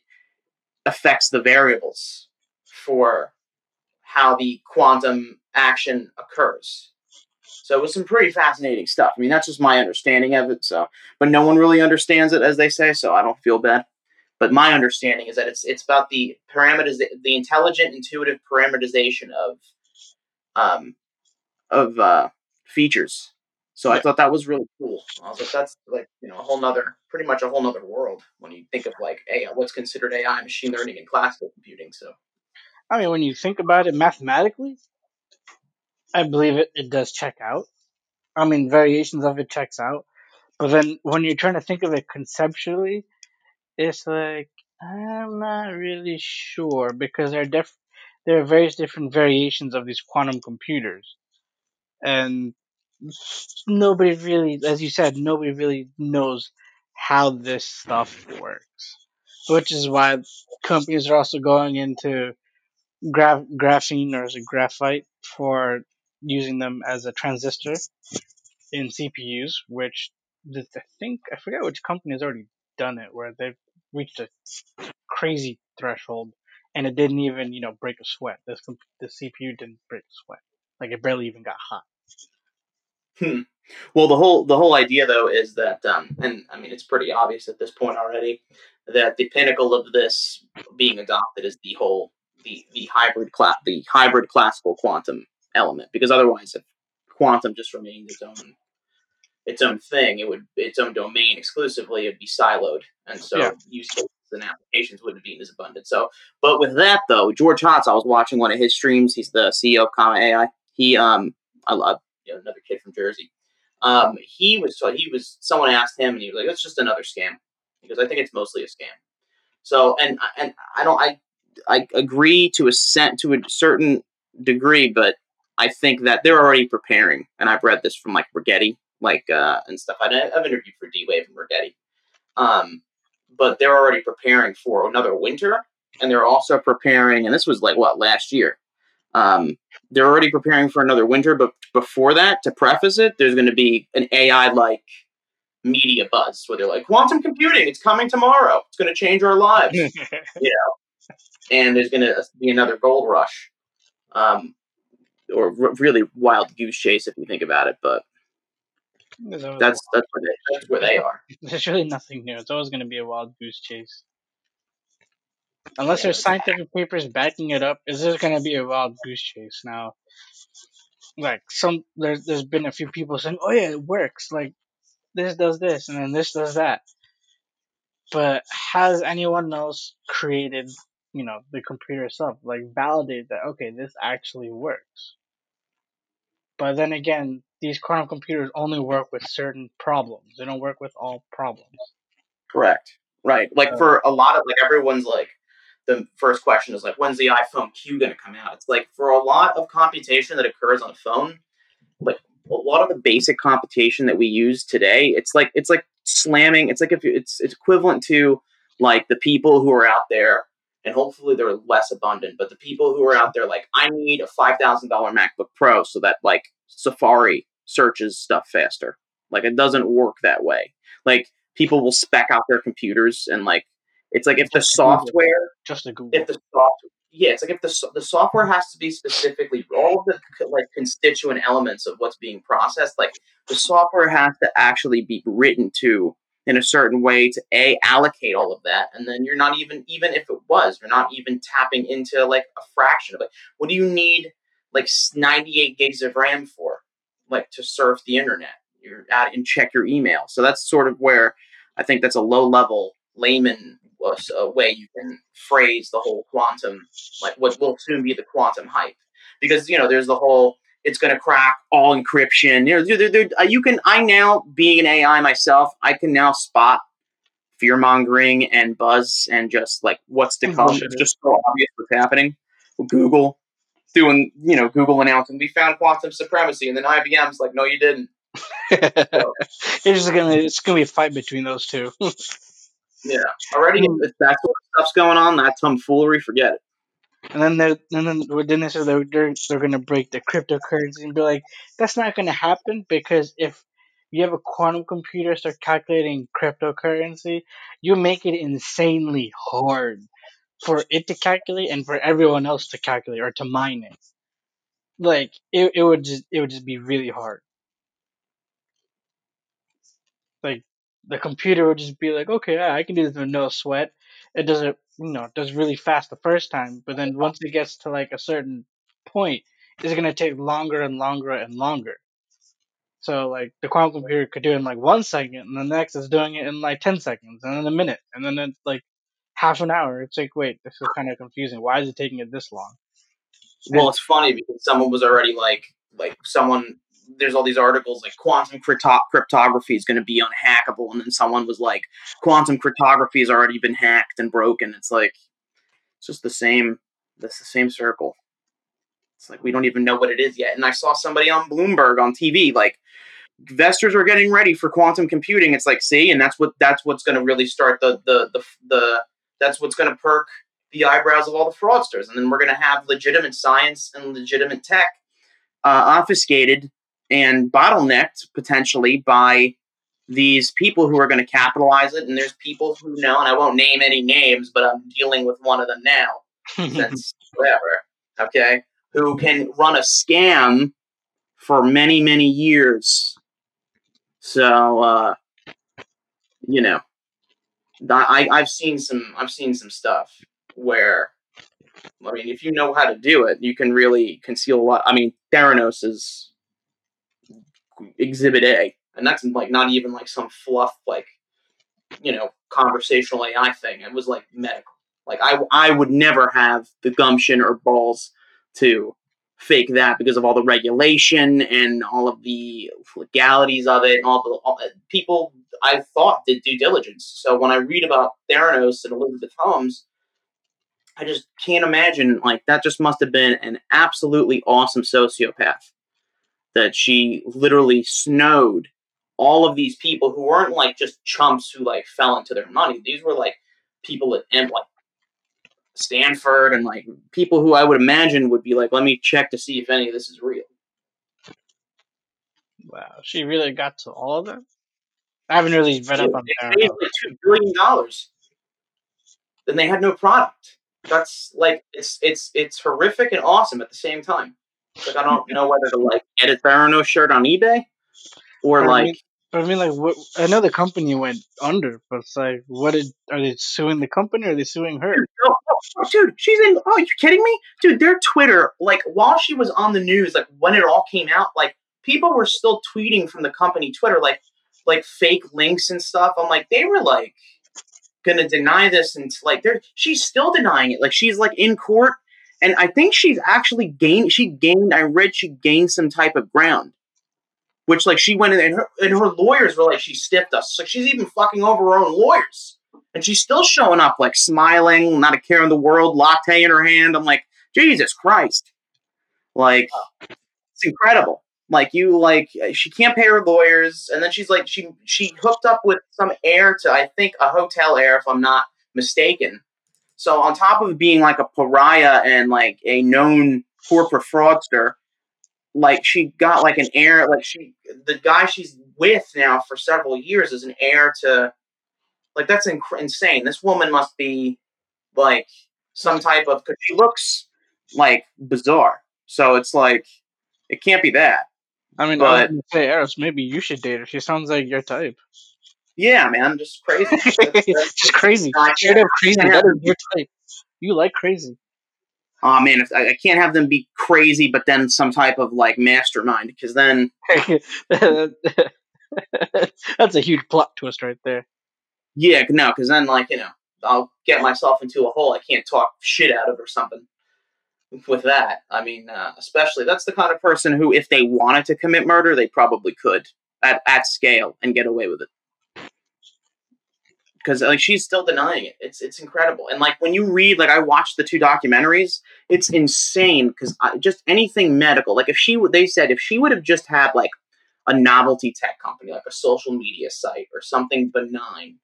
affects the variables for how the quantum action occurs. So it was some pretty fascinating stuff. I mean, that's just my understanding of it. So, but no one really understands it, as they say. So I don't feel bad. But my understanding is that it's it's about the parameters, the intelligent, intuitive parameterization of um, of uh, features. So yeah. I thought that was really cool. I was like, that's like you know a whole nother, pretty much a whole nother world when you think of like AI, what's considered AI, machine learning, and classical computing. So, I mean, when you think about it mathematically, I believe it, it does check out. I mean, variations of it checks out. But then when you're trying to think of it conceptually, it's like I'm not really sure because there are def- there are various different variations of these quantum computers, and nobody really, as you said, nobody really knows how this stuff works. Which is why companies are also going into graph graphene or is it graphite for using them as a transistor in CPUs, which I think I forget which company has already done it, where they've reached a crazy threshold and it didn't even you know break a sweat. This the CPU didn't break a sweat, like it barely even got hot. Hmm. Well, the whole the whole idea though is that, um, and I mean it's pretty obvious at this point already that the pinnacle of this being adopted is the whole the the hybrid class the hybrid classical quantum element because otherwise if quantum just remained its own its own thing it would its own domain exclusively it would be siloed and so yeah. use cases and applications wouldn't be as abundant. So but with that though george hotz i was watching one of his streams he's the ceo of comma ai he um i love you know, another kid from jersey. Um he was so he was someone asked him and he was like that's just another scam because i think it's mostly a scam. So and and i don't i i agree to a cent to a certain degree but I think that they're already preparing, and I've read this from like Rigetti, like uh, and stuff. I, have interviewed for D Wave and Rigetti, um, but they're already preparing for another winter, and they're also preparing. And this was like what last year. Um, they're already preparing for another winter, but before that, to preface it, there's going to be an AI like media buzz where they're like, "Quantum computing, it's coming tomorrow. It's going to change our lives," you know. And there's going to be another gold rush. Um, or r- really wild goose chase if you think about it. But that's that's where they that's where they are. There's really nothing new. It's always going to be a wild goose chase. Unless yeah. there's scientific papers backing it up, is there going to be a wild goose chase now? Like some, there's there's been a few people saying, "Oh yeah, it works." Like this does this, and then this does that. But has anyone else created, you know, the computer itself, like validate that okay, this actually works? But then again, these quantum computers only work with certain problems. They don't work with all problems. Correct. right? Like Uh. for a lot of like everyone's like the first question is like when's the iPhone Q going to come out? It's like for a lot of computation that occurs on a phone, like a lot of the basic computation that we use today, it's like it's like slamming. It's like if you- it's it's equivalent to like the people who are out there, and hopefully they're less abundant, but the people who are out there like I need a five thousand dollar MacBook Pro so that like Safari searches stuff faster. Like it doesn't work that way. Like people will spec out their computers and like it's like if the Just Google. software Just a Google. if the software yeah it's like if the, the software has to be specifically all of the like constituent elements of what's being processed like the software has to actually be written to in a certain way to a allocate all of that and then you're not even even if it was you're not even tapping into like a fraction of it. What do you need like 98 gigs of ram for like to surf the internet? You're at and check your email. So that's sort of where i think that's a low level layman uh, was way you can phrase the whole quantum like what will soon be the quantum hype. Because you know there's the whole it's going to crack all encryption. You know there, there- uh, you can i now being an ai myself i can now spot fear mongering and buzz and just like what's to And come. it's just so obvious what's happening. Google doing you know google announcing we found quantum supremacy and then ibm's like no you didn't. It's just gonna it's gonna be a fight between those two. yeah. Already Hmm. if that sort of stuff's going on that tomfoolery forget it And then they're and then they said they're, they're they're gonna break the cryptocurrency and be like, that's not gonna happen because if you have a quantum computer start calculating cryptocurrency, you make it insanely hard for it to calculate and for everyone else to calculate or to mine it. Like it, it would just it would just be really hard. Like the computer would just be like, okay, yeah, I can do this with no sweat. It does it, you know, it does really fast the first time, but then once it gets to like a certain point, it's gonna take longer and longer and longer. So like the quantum computer could do it in like one second, and the next is doing it in like ten seconds, and then a minute, and then it's like half an hour. It's like, wait, this is kind of confusing. Why is it taking it this long? Well, it's funny because someone was already like, like someone. There's all these articles like quantum crypto- cryptography is going to be unhackable, and then someone was like, quantum cryptography has already been hacked and broken. It's like, it's just the same. That's the same circle. It's like we don't even know what it is yet. And I saw somebody on Bloomberg on TV like, investors are getting ready for quantum computing. It's like, see, and that's what that's what's going to really start the the the the that's what's going to perk the eyebrows of all the fraudsters, and then we're going to have legitimate science and legitimate tech uh, obfuscated and bottlenecked potentially by these people who are going to capitalize it. And there's people who know, and I won't name any names, but I'm dealing with one of them now since whatever, okay, who can run a scam for many, many years. So, uh, you know, I, I've seen some, I've seen some stuff where, I mean, if you know how to do it, you can really conceal a lot. I mean, Theranos is exhibit A, and that's like not even like some fluff, like, you know, conversational AI thing. It was like medical. Like I, I would never have the gumption or balls to fake that because of all the regulation and all of the legalities of it and all the all, uh, people I thought did due diligence. So when I read about Theranos and Elizabeth Holmes, I just can't imagine like that just must have been an absolutely awesome sociopath that she literally snowed all of these people who weren't like just chumps who like fell into their money. These were like people at M like Stanford and like people who I would imagine would be like, let me check to see if any of this is real. wow, she really got to all of them. I haven't really read up on They paid like two billion dollars, and they had no product. That's like it's it's it's horrific and awesome at the same time. Like I don't know whether to like get a Theranos shirt on eBay or I like mean, I mean, like, what? I know the company went under, but it's like, what did? Are they suing the company or are they suing her? Oh, dude, she's in. Oh, you kidding me, dude? Their Twitter, like, while she was on the news, like when it all came out, like people were still tweeting from the company Twitter, like, like fake links and stuff. I'm like, they were like gonna deny this, and like, they're she's still denying it. Like, she's like in court, and I think she's actually gained. She gained. I read she gained some type of ground. Which like she went in and her and her lawyers were like she stiffed us. Like she's even fucking over her own lawyers and she's still showing up like smiling, not a care in the world, latte in her hand. I'm like, Jesus Christ, like it's incredible. Like you, like she can't pay her lawyers, and then she's like, she she hooked up with some heir to I think a hotel heir, if I'm not mistaken. So on top of being like a pariah and like a known corporate fraudster, like she got like an heir, like she the guy she's with now for several years is an heir to, like that's inc- insane. This woman must be like some type of because she looks like bizarre. So it's like it can't be that. I mean, I But- was gonna say, Eros, maybe you should date her. She sounds like your type. Yeah, man, just crazy. That's- that's- Just crazy. Straight up crazy. That is your type. You like crazy. oh man, if I, I can't have them be crazy, but then some type of like mastermind, because then That's a huge plot twist right there. yeah, no, because then like you know I'll get myself into a hole I can't talk shit out of or something. With that, I mean, uh, especially that's the kind of person who, if they wanted to commit murder, they probably could at at scale and get away with it. Because like she's still denying it. It's it's incredible. And like when you read, like I watched the two documentaries, it's insane. Because just anything medical, like if she would, they said if she would have just had like a novelty tech company, like a social media site or something benign,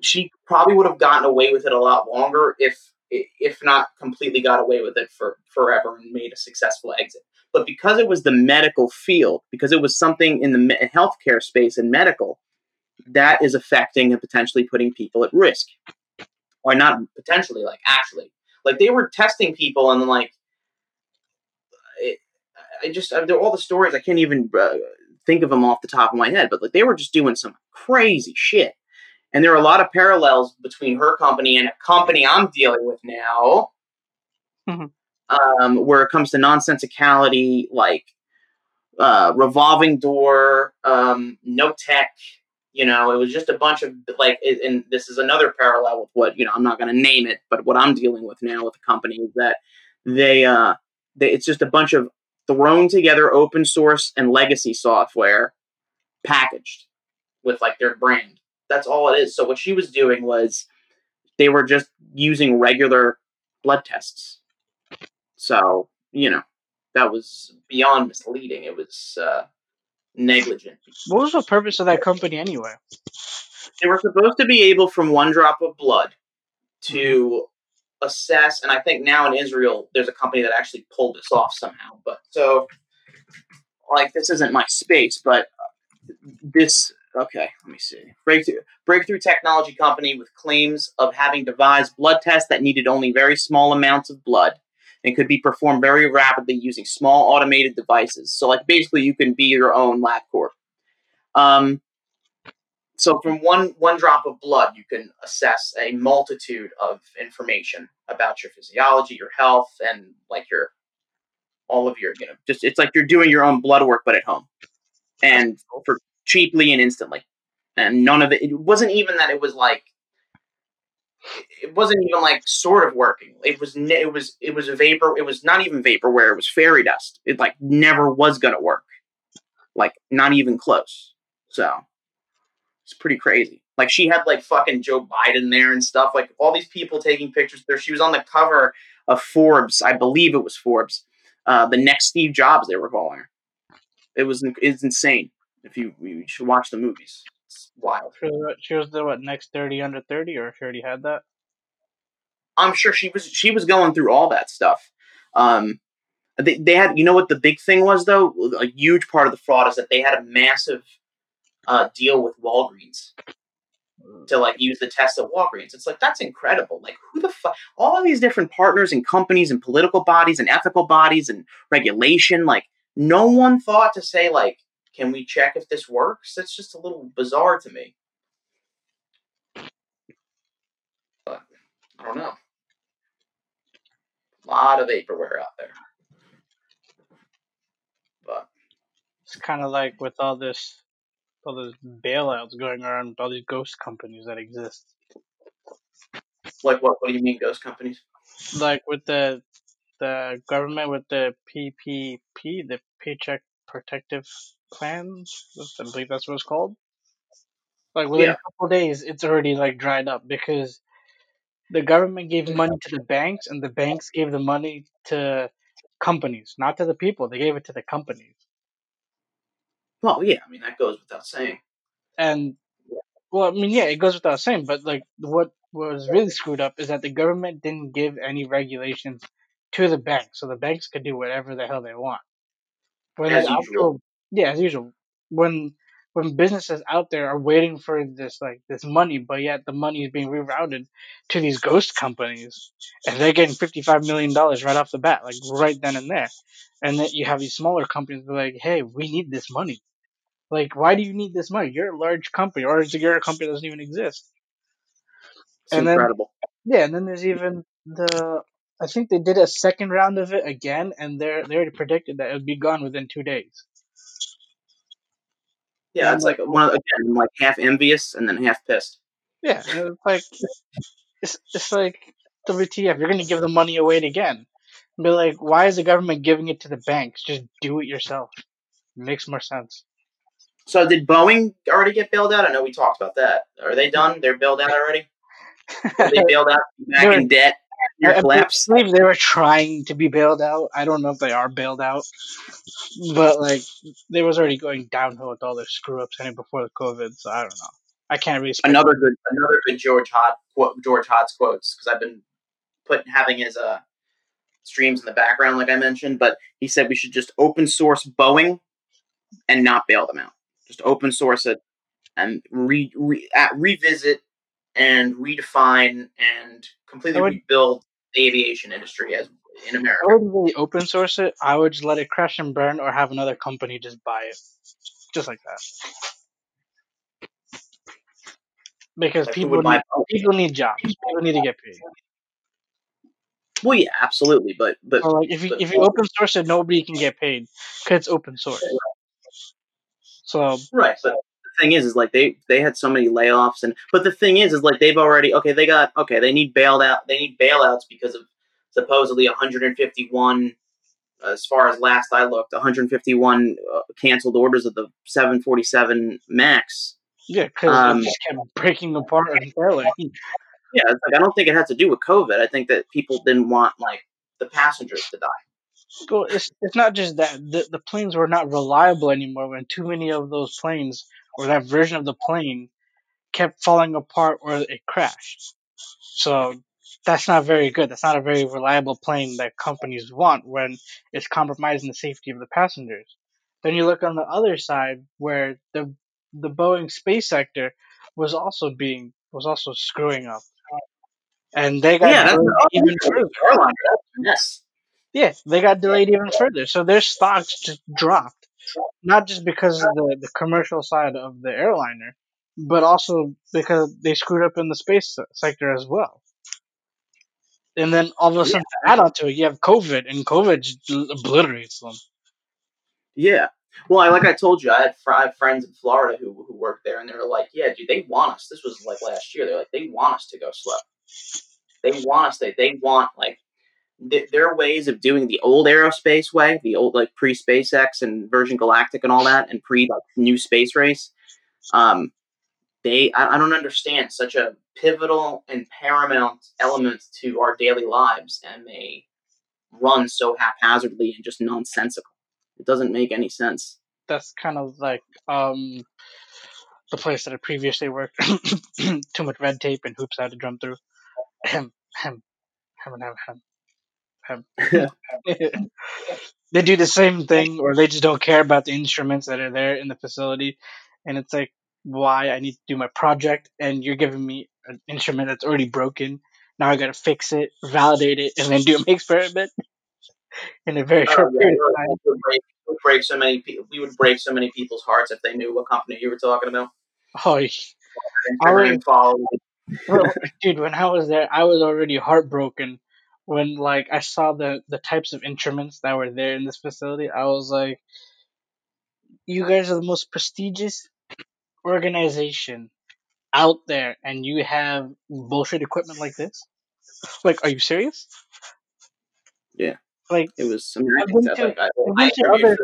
she probably would have gotten away with it a lot longer if if not completely got away with it for forever and made a successful exit. But because it was the medical field, because it was something in the healthcare space and medical, that is affecting and potentially putting people at risk. Or not potentially, like actually. Like they were testing people and like, it, I just, I, they're all the stories, I can't even uh, think of them off the top of my head, but like they were just doing some crazy shit. And there are a lot of parallels between her company and a company I'm dealing with now, Mhm. um, where it comes to nonsensicality, like uh, revolving door, um, no tech. You know, it was just a bunch of like, and this is another parallel with what you know. I'm not going to name it, but what I'm dealing with now with the company is that they, uh, they, it's just a bunch of thrown together open source and legacy software packaged with like their brand. That's all it is. So what she was doing was they were just using regular blood tests. So, you know, that was beyond misleading. It was uh, negligent. What was the purpose of that company anyway? They were supposed to be able, from one drop of blood, to mm-hmm. assess. And I think now in Israel, there's a company that actually pulled this off somehow. But so, like, this isn't my space, but uh, this. Okay, let me see. Breakthrough breakthrough technology company with claims of having devised blood tests that needed only very small amounts of blood and could be performed very rapidly using small automated devices. So, like, basically, you can be your own LabCorp. Um, so, from one one drop of blood, you can assess a multitude of information about your physiology, your health, and like your all of your you know just it's like you're doing your own blood work but at home and for cheaply and instantly and none of it it wasn't even that it was like it wasn't even like sort of working. It was it was it was a vapor it was not even vaporware it was fairy dust. It like never was gonna work. Like not even close. So it's pretty crazy. Like she had like fucking joe biden there and stuff. Like all these people taking pictures there. She was on the cover of forbes. I believe it was forbes. Uh, the next steve jobs they were calling her. It was it's insane. If you you should watch the movies wild She was, she was the what next thirty under thirty, or she already had that. I'm sure she was she was going through all that stuff. Um, they, they had you know what the big thing was though a huge part of the fraud is that they had a massive uh, deal with Walgreens to like use the test at Walgreens. It's like that's incredible. Like who the fuck? All of these different partners and companies and political bodies and ethical bodies and regulation. Like no one thought to say like, can we check if this works? That's just a little bizarre to me. But I don't know. A lot of vaporware out there. But It's kind of like with all this, all this bailouts going around, all these ghost companies that exist. like what? What do you mean, ghost companies? Like with the the government with the PPP, the Paycheck Protective Plan. I believe that's what it's called. Like within Yeah. a couple days, it's already like dried up because the government gave money to the banks, and the banks gave the money to companies, not to the people. They gave it to the companies. Well, yeah. I mean, that goes without saying. And well, I mean, yeah, it goes without saying, but like what was really screwed up is that the government didn't give any regulations to the banks, so the banks could do whatever the hell they want. When As the usual. actual, yeah, as usual, when when businesses out there are waiting for this like this money, but yet the money is being rerouted to these ghost companies, and they're getting fifty five million dollars right off the bat, like right then and there, and then you have these smaller companies be like, hey, we need this money. Like, why do you need this money? You're a large company, or you're a company that doesn't even exist. It's And then- incredible. Yeah, and then there's even the. I think they did a second round of it again, and they're they already predicted that it would be gone within two days. Yeah, it's like one of, again, like half envious and then half pissed. Yeah, it's like it's it's like WTF. You're gonna give the money away again. Be like, why is the government giving it to the banks? Just do it yourself. makes more sense. So did Boeing already get bailed out? I know we talked about that. Are they done? They're bailed out already. Are they bailed out back in debt? Your I collapse. believe they were trying to be bailed out. I don't know if they are bailed out, but like they was already going downhill with all their screw ups anyway before the COVID. So I don't know. I can't really. Another good, another good George Hotz quote, George Hot's quotes because I've been putting having his uh streams in the background, like I mentioned. But he said we should just open source Boeing and not bail them out. Just open source it and re, re uh, revisit and redefine and completely would- rebuild the aviation industry as in America. I wouldn't really open source it. I would just let it crash and burn, or have another company just buy it, just like that. Because Like, people need, people need jobs. People need to get paid. Well, yeah, absolutely, but but So like if you but- if you open source it, nobody can get paid because it's open source. So Right, but thing is, is like they they had so many layoffs, and but the thing is, is like they've already okay, they got okay, they need bailed out, they need bailouts because of supposedly 151. As far as last I looked, 151 uh, canceled orders of the 747 Max. yeah, because Um, it just kept breaking apart failing. Yeah, it's like I don't think it has to do with COVID. I think that people didn't want like the passengers to die. Well, it's it's not just that the the planes were not reliable anymore when too many of those planes or that version of the plane kept falling apart or it crashed. So that's not very good. That's not a very reliable plane that companies want when it's compromising the safety of the passengers. Then you look on the other side where the the Boeing space sector was also being was also screwing up. And they got Yeah, that's even further. Yes. Yeah, they got delayed even further. So their stocks just dropped. Not just because of the, the commercial side of the airliner, but also because they screwed up in the space sector as well. And then all of a sudden, to add on to it, you have COVID, and COVID just obliterates them. Yeah. Well, I, like I told you, I had, have friends in Florida who who work there, and they were like, "Yeah, dude, they want us." This was like last year. They're like, "They want us to go slow. They want us. They they want like th- their ways of doing the old aerospace way, the old like pre SpaceX and Virgin Galactic and all that, and pre like new space race. Um, they I, I don't understand such a pivotal and paramount element to our daily lives, and they run so haphazardly and just nonsensical. It doesn't make any sense. That's kind of like um, the place that I previously worked. Too much red tape and hoops I had to jump through. Ahem. they do the same thing, or they just don't care about the instruments that are there in the facility, and it's like, why I need to do my project, and you're giving me an instrument that's already broken. Now I gotta fix it, validate it, and then do my experiment in a very oh, short Oh, yeah, period of time. it would break, it would break so many people. We would break so many people's hearts if they knew what company you were talking about. Oh, And I try and would- follow. well, dude, when I was there, I was already heartbroken when like I saw the the types of instruments that were there in this facility. I was like, you guys are the most prestigious organization out there, and you have bullshit equipment like this. Like, are you serious? Yeah. Like, It was. I mean, I I've been to- like, I, I've been to other-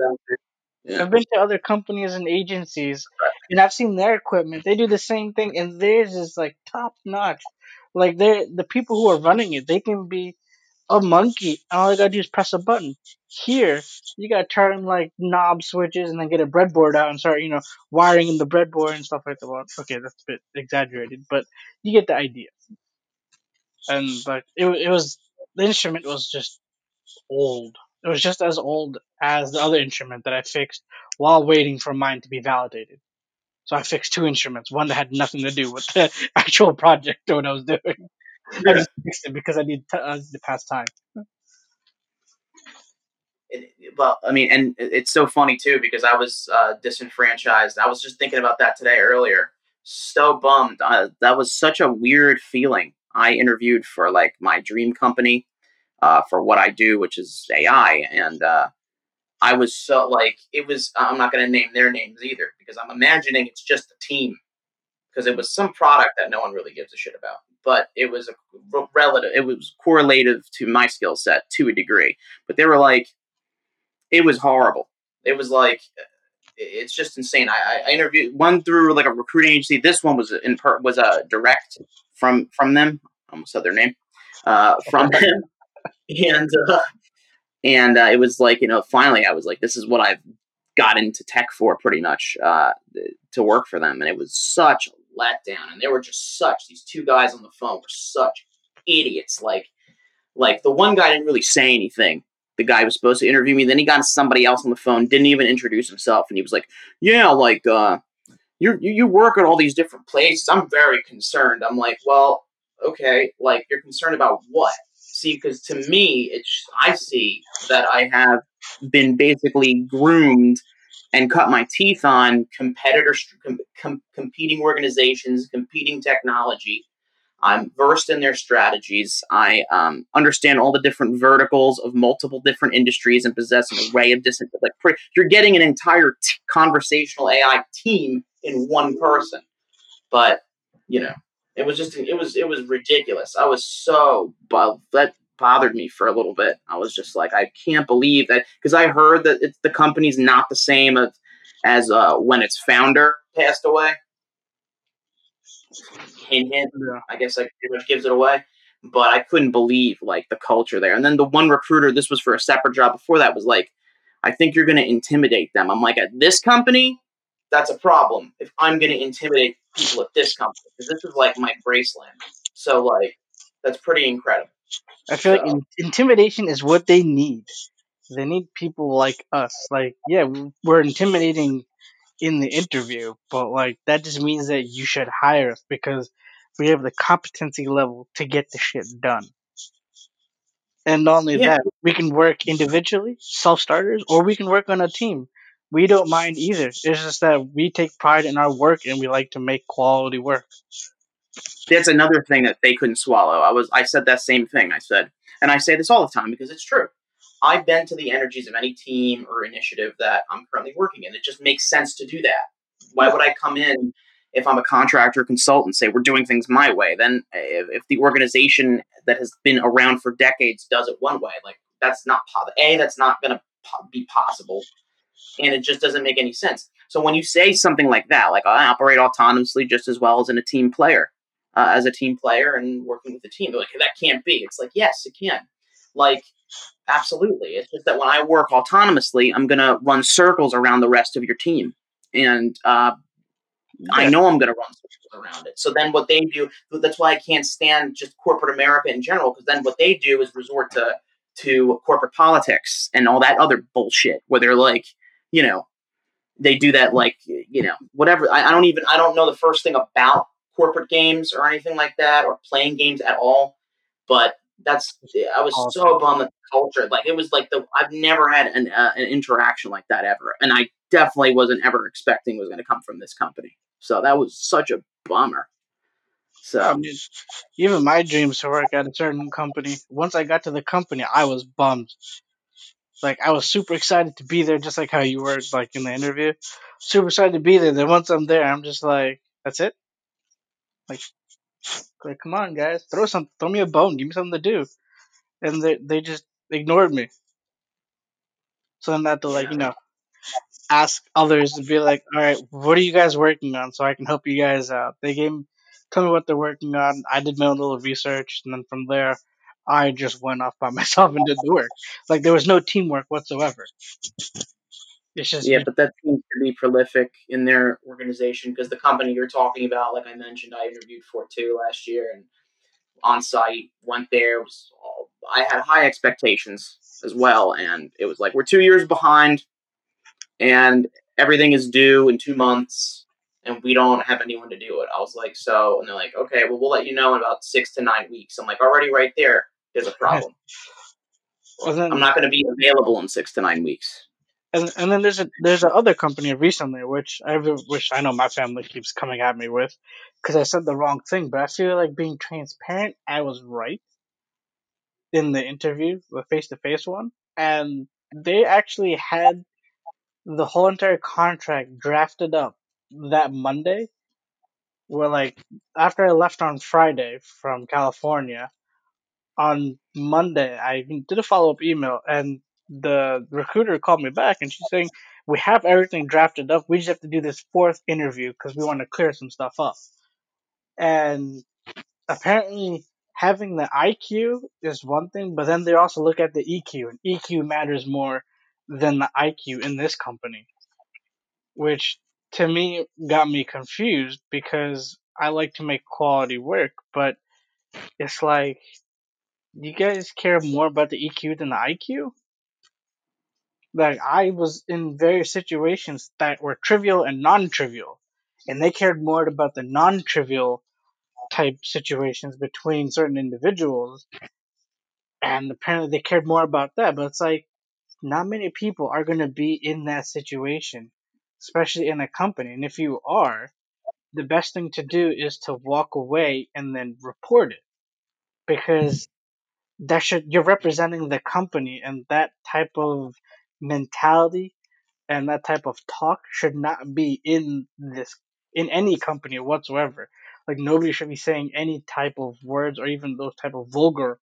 Yeah. I've been to other companies and agencies, and I've seen their equipment. They do the same thing, and theirs is like top notch. Like they're the people who are running it, they can be a monkey, and all you gotta do is press a button. Here, you gotta turn like knob switches and then get a breadboard out and start, you know, wiring in the breadboard and stuff like that. Okay, that's a bit exaggerated, but you get the idea. And like it, it was the instrument was just old. It was just as old as the other instrument that I fixed while waiting for mine to be validated. So I fixed two instruments, one that had nothing to do with the actual project or what I was doing. I just fixed it because I need to, uh, to pass time. It, well, I mean, and it's so funny too because I was uh, disenfranchised. I was just thinking about that today earlier. So bummed. Uh, that was such a weird feeling. I interviewed for like my dream company uh, for what I do, which is AI, and uh, I was so like it was. I'm not going to name their names either because I'm imagining it's just a team because it was some product that no one really gives a shit about. But it was a relative. It was correlative to my skill set to a degree. But they were like, it was horrible. It was like it's just insane. I, I interviewed one through like a recruiting agency. This one was in per, was a direct from from them. I almost said their name uh, from them, and uh, and uh, it was like you know finally I was like this is what I've got into tech for pretty much uh, to work for them, and it was such a letdown. And they were just such these two guys on the phone were such idiots. Like like the one guy didn't really say anything the guy was supposed to interview me. Then he got somebody else on the phone, didn't even introduce himself, and he was like, "Yeah, like uh, you you work at all these different places. I'm very concerned." I'm like, "Well, okay, like you're concerned about what?" See, because to me, it's I see that I have been basically groomed and cut my teeth on competitor com- com- competing organizations, competing technology I'm versed in their strategies. I um, understand all the different verticals of multiple different industries and possess an array of different. Like you're getting an entire t- conversational AI team in one person, but you know, it was just it was it was ridiculous. I was so but that bothered me for a little bit. I was just like, I can't believe that because I heard that it's, the company's not the same as as uh, when its founder passed away hint, hint. Yeah. I guess like pretty much gives it away. But I couldn't believe like the culture there. And then the one recruiter, this was for a separate job before that, was like, I think you're going to intimidate them. I'm like, at this company, that's a problem. If I'm going to intimidate people at this company, because this is like my Graceland. So like, that's pretty incredible. I feel like in- intimidation is what they need. They need people like us. Like, yeah, we're intimidating in the interview, but like that just means that you should hire us because we have the competency level to get the shit done. And not only yeah. that, we can work individually, self starters, or we can work on a team. We don't mind either. It's just that we take pride in our work and we like to make quality work. That's another thing that they couldn't swallow. I was I said that same thing. I said, and I say this all the time because it's true. I've been to the energies of any team or initiative that I'm currently working in. It just makes sense to do that. Why would I come in if I'm a contractor consultant, say we're doing things my way? Then if, if the organization that has been around for decades does it one way, like that's not a that's not going to be possible, and it just doesn't make any sense. So when you say something like that, like I operate autonomously just as well as in a team player, uh, as a team player and working with the team, they're like that can't be. It's like yes, it can. Like Absolutely. It's just that when I work autonomously, I'm going to run circles around the rest of your team. And uh, yeah. I know I'm going to run circles around it. So then what they do, that's why I can't stand just corporate America in general, because then what they do is resort to, to corporate politics and all that other bullshit where they're like, you know, they do that like, you know, whatever. I, I don't even, I don't know the first thing about corporate games or anything like that or playing games at all. But that's I was awesome. so bummed the culture like it was like the I've never had an uh, an interaction like that ever, and I definitely wasn't ever expecting was going to come from this company. So that was such a bummer. So I mean, even my dreams to work at a certain company. Once I got to the company, I was bummed. Like I was super excited to be there, just like how you were, like in the interview. Super excited to be there. Then once I'm there, I'm just like, that's it. Like like, come on, guys, throw some, throw me a bone, give me something to do, and they they just ignored me. So then I had to like you know, ask others to be like, all right, what are you guys working on, so I can help you guys out. They gave, me told me what they're working on. I did my own little research, and then from there, I just went off by myself and did the work. Like there was no teamwork whatsoever. It's just yeah, but that seems to be prolific in their organization because the company you're talking about, like I mentioned, I interviewed for too last year and on site went there. Was all, I had high expectations as well, and it was like we're two years behind, and everything is due in two months, and we don't have anyone to do it. I was like, so, and they're like, okay, well, we'll let you know in about six to nine weeks. I'm like, already right there, there's a problem. well, then, I'm not going to be available in six to nine weeks. And and then there's a there's another company recently which I which I know my family keeps coming at me with because I said the wrong thing, but I feel like being transparent, I was right in the interview, the face to face one, and they actually had the whole entire contract drafted up that Monday. Where like after I left on Friday from California, on Monday I did a follow up email and the recruiter called me back and she's saying we have everything drafted up. We just have to do this fourth interview because we want to clear some stuff up. And apparently having the IQ is one thing, but then they also look at the EQ and EQ matters more than the IQ in this company. Which to me got me confused because I like to make quality work, but it's like you guys care more about the EQ than the IQ? Like I was in various situations that were trivial and non-trivial, and they cared more about the non-trivial type situations between certain individuals, and apparently they cared more about that. But it's like not many people are going to be in that situation, especially in a company. And if you are, the best thing to do is to walk away and then report it because that should you're representing the company and that type of mentality and that type of talk should not be in this in any company whatsoever. Like nobody should be saying any type of words or even those type of vulgar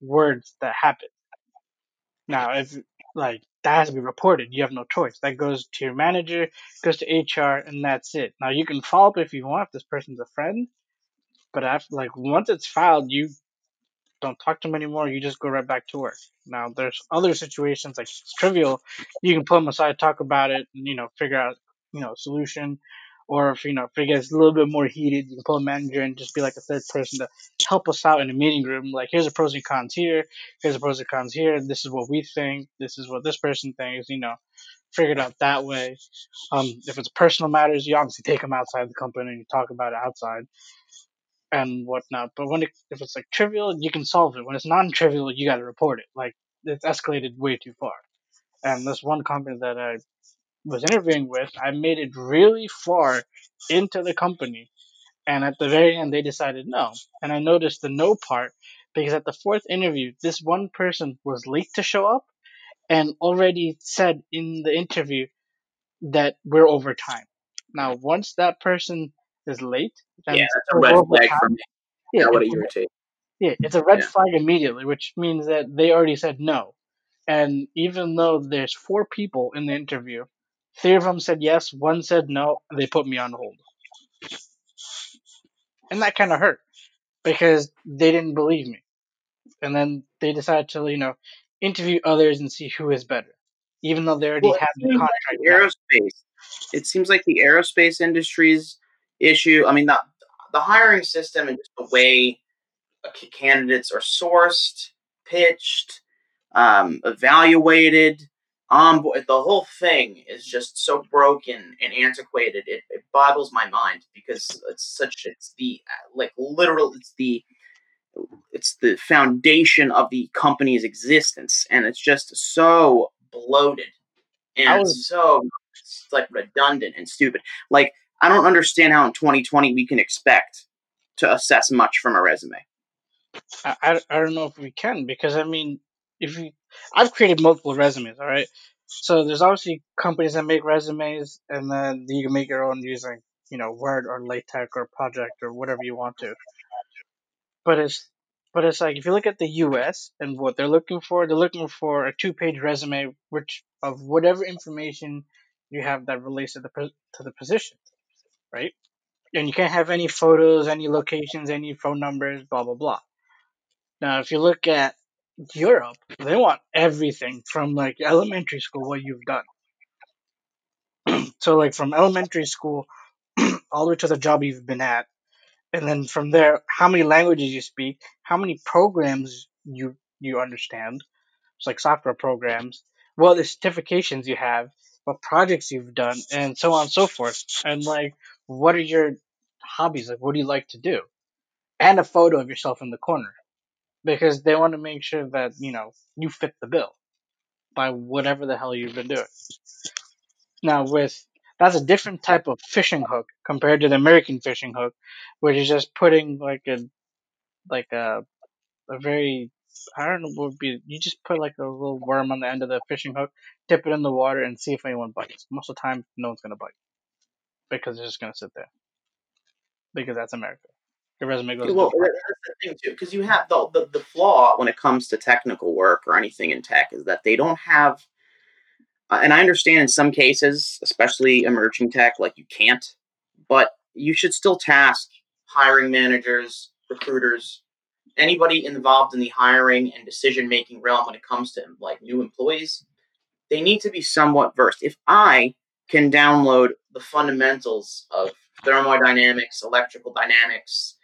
words that happen. Now if like that has to be reported. You have no choice. That goes to your manager goes to hr and that's it. Now you can follow up if you want if this person's a friend but after like once it's filed you don't talk to them anymore. You just go right back to work. Now, there's other situations like it's trivial. You can pull them aside, talk about it, and you know, figure out you know solution. Or if you know if it gets a little bit more heated, you can pull a manager and just be like a third person to help us out in a meeting room. Like, here's the pros and cons here. Here's the pros and cons here. This is what we think. This is what this person thinks. You know, figure it out that way. Um, if it's personal matters, you obviously take them outside the company and you talk about it outside and whatnot. But when it, if it's like trivial, you can solve it. When it's non-trivial, you got to report it. Like it's escalated way too far. And this one company that I was interviewing with, I made it really far into the company, and at the very end, they decided no. And I noticed the no part because at the fourth interview, this one person was late to show up and already said in the interview that we're over time. Now, once that person is late, then Yeah, that's a red flag time. for me. Yeah, That would it's- irritate. yeah, it's a red Yeah. flag immediately, which means that they already said no. And even though there's four people in the interview, three of them said yes, one said no, they put me on hold. And that kind of hurt because they didn't believe me. And then they decided to, you know, interview others and see who is better, even though they already Well, had the like contract. aerospace. It seems like the aerospace industry's issue. I mean, the the hiring system and just the way uh, candidates are sourced, pitched, um, evaluated, on board. The whole thing is just so broken and antiquated. It, it boggles my mind because it's such. It's the uh, like literal. It's the it's the foundation of the company's existence, and it's just so bloated and was- so it's like redundant and stupid. Like I don't understand how in 2020 we can expect to assess much from a resume. I, I, don't know if we can because I mean, if you, I've created multiple resumes, all right. So there's obviously companies that make resumes, and then you can make your own using, you know, Word or LaTeX or Project or whatever you want to. But it's, but it's like if you look at the U.S. and what they're looking for, they're looking for a two-page resume, which of whatever information you have that relates to the to the position, right? And you can't have any photos, any locations, any phone numbers, blah blah blah. Now, if you look at Europe, they want everything from like elementary school, what you've done. so, like from elementary school all the way to the job you've been at, and then from there, how many languages you speak, how many programs you you understand, it's like software programs, what the certifications you have, what projects you've done, and so on and so forth. And like, what are your hobbies? Like, what do you like to do? And a photo of yourself in the corner, because they want to make sure that you know you fit the bill by whatever the hell you've been doing. Now, with that's a different type of fishing hook compared to the American fishing hook, which is just putting like a like a a very I don't know what would be. You just put like a little worm on the end of the fishing hook, dip it in the water, and see if anyone bites. Most of the time, no one's gonna bite because it's just gonna sit there. Because that's America. Your resume goes. Well, that's the thing too, because you have the, the the flaw when it comes to technical work or anything in tech is that they don't have. Uh, and I understand in some cases, especially emerging tech, like you can't, but you should still task hiring managers, recruiters, anybody involved in the hiring and decision making realm when it comes to like new employees, they need to be somewhat versed. If I can download the fundamentals of thermodynamics, electrical dynamics,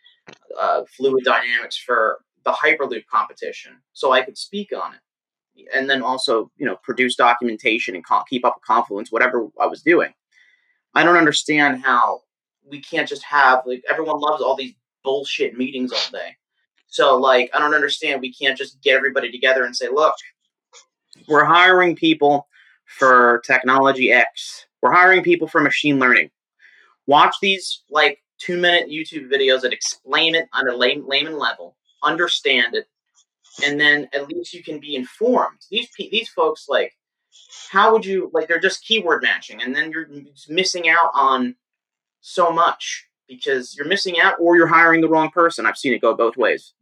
uh, fluid dynamics for the Hyperloop competition, so I could speak on it, and then also you know produce documentation and keep up a Confluence, whatever I was doing. I don't understand how we can't just have like everyone loves all these bullshit meetings all day. So like I don't understand we can't just get everybody together and say, look, we're hiring people for technology X. We're hiring people for machine learning. Watch these like two minute YouTube videos that explain it on a lay- layman level, understand it, and then at least you can be informed. These these folks like, how would you like? They're just keyword matching, and then you're missing out on so much because you're missing out, or you're hiring the wrong person. I've seen it go both ways.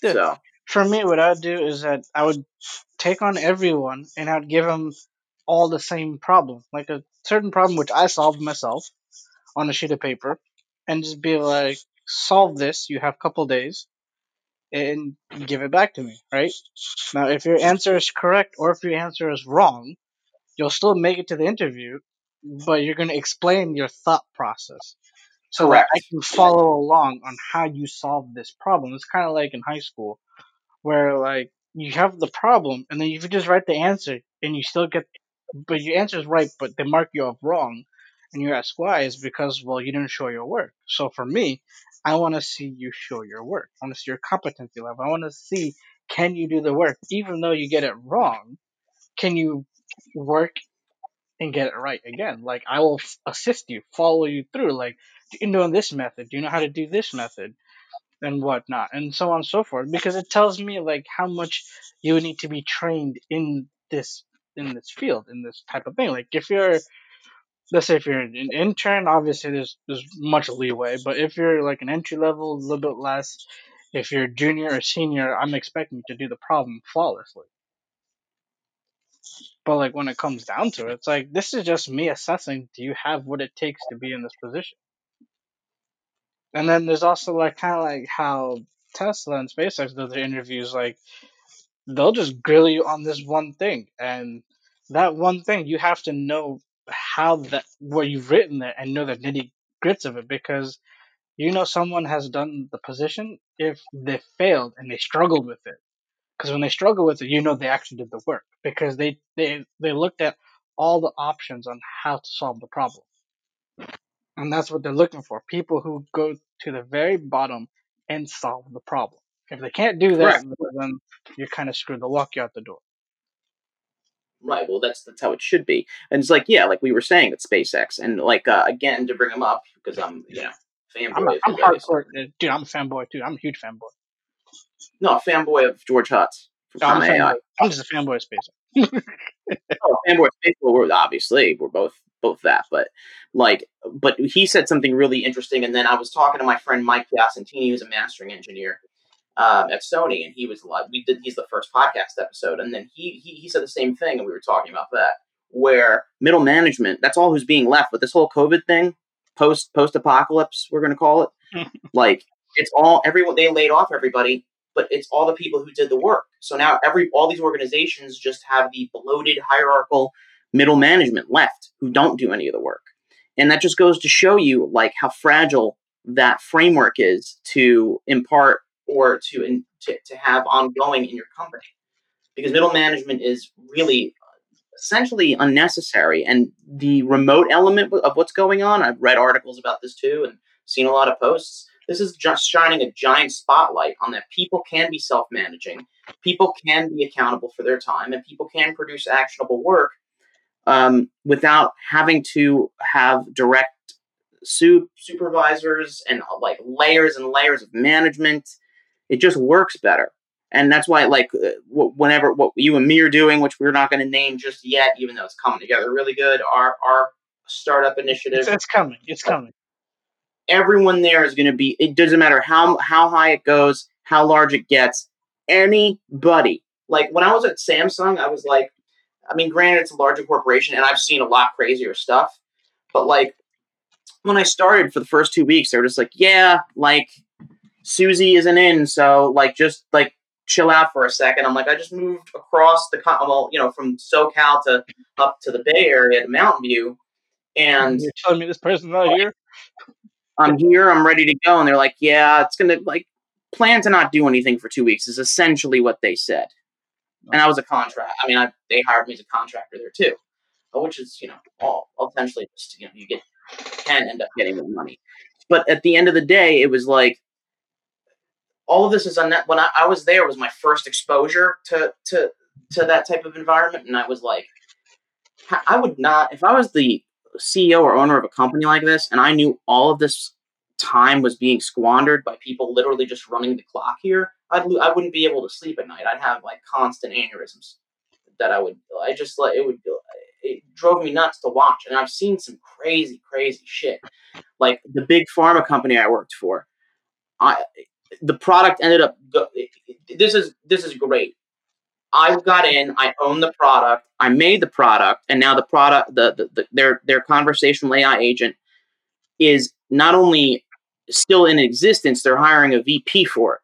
Dude, So For me, what I'd do is that I would take on everyone and I'd give them all the same problem, like a certain problem which I solved myself on a sheet of paper, and just be like, solve this. You have a couple days, and give it back to me, right? Now, if your answer is correct or if your answer is wrong, you'll still make it to the interview, but you're going to explain your thought process so Correct. that I can follow along on how you solve this problem. It's kind of like in high school where like you have the problem and then you just write the answer and you still get but your answer is right but they mark you off wrong and you ask why is because well you didn't show your work. So for me, I want to see you show your work. I want to see your competency level. I want to see can you do the work even though you get it wrong. Can you work and get it right again? Like I will assist you, follow you through. Like do you know this method. Do you know how to do this method? And whatnot, and so on and so forth, because it tells me like how much you need to be trained in this in this field, in this type of thing. Like if you're let's say if you're an intern, obviously there's there's much leeway, but if you're like an entry level, a little bit less, if you're junior or senior, I'm expecting you to do the problem flawlessly. But like when it comes down to it, it's like this is just me assessing do you have what it takes to be in this position? And then there's also like kind of like how Tesla and SpaceX do their interviews. Like they'll just grill you on this one thing, and that one thing you have to know how that what you've written there and know the nitty grits of it because you know someone has done the position if they failed and they struggled with it. Because when they struggle with it, you know they actually did the work because they they they looked at all the options on how to solve the problem. And that's what they're looking for. People who go to the very bottom and solve the problem. If they can't do that, then you're kind of screwed. They'll walk you out the door. Right. Well, that's that's how it should be. And it's like, yeah, like we were saying at SpaceX, and like uh, again to bring them up because I'm, you know, fanboy. I'm, a, I'm hardcore, dude. I'm a fanboy too. I'm a huge fanboy. No, a fanboy of George Hotz from No, I'm, AI. fanboy. I'm just a fanboy of space. Oh, fanboy of space. Well, we're obviously we're both both that, but like, but he said something really interesting, and then I was talking to my friend Mike Piacentini, who's a mastering engineer um, at Sony, and he was like, we did. He's the first podcast episode, and then he he he said the same thing, and we were talking about that. where middle management, that's all who's being left with this whole COVID thing, post post apocalypse, we're gonna call it. like it's all everyone they laid off everybody, but it's all the people who did the work. So now every all these organizations just have the bloated hierarchical middle management left who don't do any of the work. And that just goes to show you like how fragile that framework is to impart or to, in, to, to have ongoing in your company. Because middle management is really essentially unnecessary. And the remote element of what's going on, I've read articles about this too and seen a lot of posts. This is just shining a giant spotlight on that people can be self managing, people can be accountable for their time, and people can produce actionable work um, without having to have direct su- supervisors and uh, like layers and layers of management. It just works better. And that's why, like, uh, whenever what you and me are doing, which we're not going to name just yet, even though it's coming together really good, our our startup initiative. It's, it's coming. It's coming. Everyone there is going to be. It doesn't matter how how high it goes, how large it gets. Anybody. Like when I was at Samsung, I was like, I mean, granted, it's a larger corporation, and I've seen a lot crazier stuff. But like when I started for the first two weeks, they were just like, "Yeah, like Susie isn't in, so like just like chill out for a second. I'm like, I just moved across the well, you know, from SoCal to up to the Bay Area to Mountain View, and you're telling me this person's not here. I'm here. I'm ready to go, and they're like, "Yeah, it's gonna like plan to not do anything for two weeks." Is essentially what they said and I was a contract. I mean, I, they hired me as a contractor there too, uh, which is you know all essentially just you know you get can end up getting the money, but at the end of the day, it was like all of this is on that. When I, I was there, was my first exposure to to to that type of environment, and I was like, I would not if I was the CEO or owner of a company like this, and I knew all of this time was being squandered by people literally just running the clock here, I'd I wouldn't be able to sleep at night. I'd have like constant aneurysms that I would I just like it would it drove me nuts to watch. And I've seen some crazy crazy shit. Like the big pharma company I worked for, I the product ended up this is this is great. I got in, I own the product, I made the product, and now the product the, the, the their their conversational AI agent is not only still in existence, they're hiring a VP for it.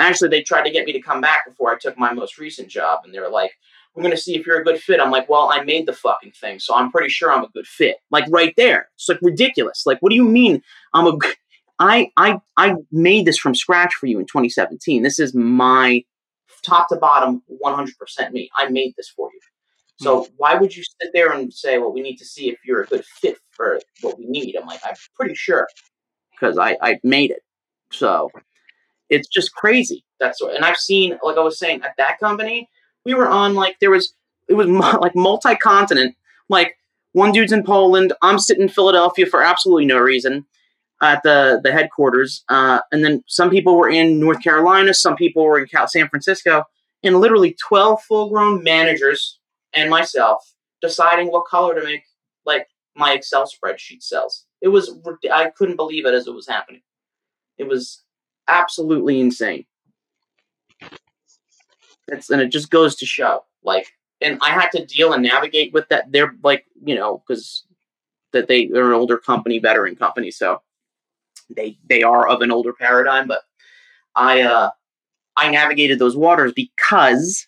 Actually, they tried to get me to come back before I took my most recent job, and they were like, "We're going to see if you're a good fit." I'm like, "Well, I made the fucking thing, so I'm pretty sure I'm a good fit." Like right there, it's like ridiculous. Like, what do you mean I'm a? I I I made this from scratch for you in 2017. This is my top to bottom 100% me. I made this for you. So mm-hmm. why would you sit there and say, "Well, we need to see if you're a good fit for what we need"? I'm like, I'm pretty sure because I I made it. So it's just crazy. That's what, and I've seen, like I was saying, at that company, we were on like there was it was like multi continent. Like one dude's in Poland, I'm sitting in Philadelphia for absolutely no reason at the the headquarters, uh, and then some people were in North Carolina, some people were in San Francisco, and literally twelve full grown managers and myself deciding what color to make like my Excel spreadsheet cells. It was I couldn't believe it as it was happening. It was absolutely insane. It's and it just goes to show, like, and I had to deal and navigate with that. They're like, you know, because that they they're an older company, veteran company, so they they are of an older paradigm. But I uh I navigated those waters because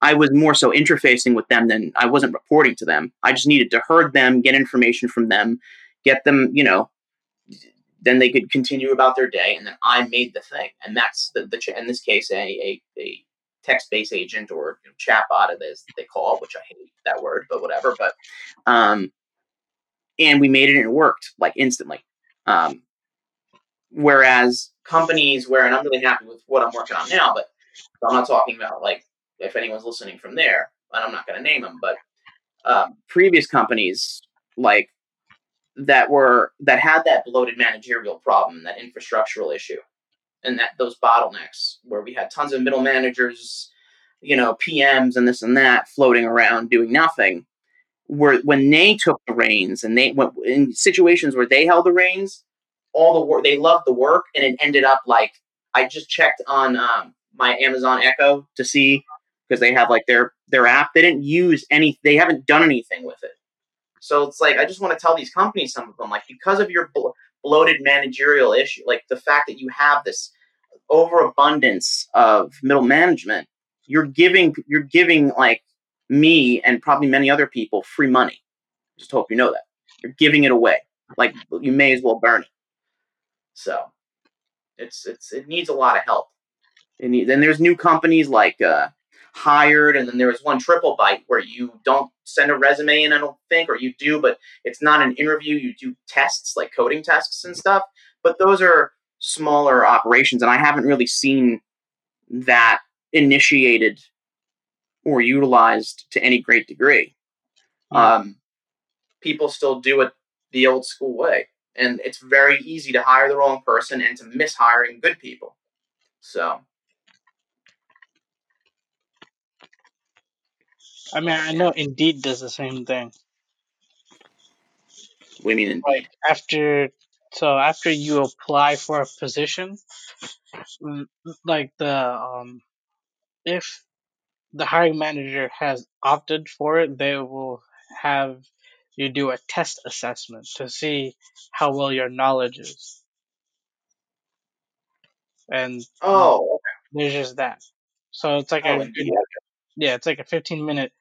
I was more so interfacing with them than I wasn't reporting to them. I just needed to herd them, get information from them, get them, you know, then they could continue about their day, and then I made the thing, and that's the, the in this case a a, a text based agent or you know, chatbot as they call it, which I hate that word, but whatever. But um, and we made it and it worked like instantly. Um, whereas companies where, and I'm really happy with what I'm working on now, but I'm not talking about like if anyone's listening from there, and I'm not going to name them, but um, previous companies like that were that had that bloated managerial problem, that infrastructural issue, and that those bottlenecks where we had tons of middle managers, you know, PMs and this and that floating around doing nothing. Where when they took the reins and they went in situations where they held the reins, all the work they loved the work, and it ended up like I just checked on um, my Amazon Echo to see because they have like their their app. They didn't use any. They haven't done anything with it. So it's like I just want to tell these companies, some of them, like because of your blo- bloated managerial issue, like the fact that you have this overabundance of middle management, you're giving you're giving like me and probably many other people free money. Just hope you know that you're giving it away. Like you may as well burn it. So it's it's it needs a lot of help. It needs, and there's new companies like uh, Hired, and then there was one Triplebyte where you don't send a resume in, I don't think, or you do, but it's not an interview. You do tests like coding tests and stuff. But those are smaller operations, and I haven't really seen that initiated or utilized to any great degree. Um, people still do it the old school way, and it's very easy to hire the wrong person and to miss hiring good people. So I mean, I know Indeed does the same thing. we mean Like after, so after you apply for a position, mm, like the um, if the hiring manager has opted for it, they will have you do a test assessment to see how well your knowledge is. And oh, there's just that. So it's like oh, a yeah, it's like a 15 minute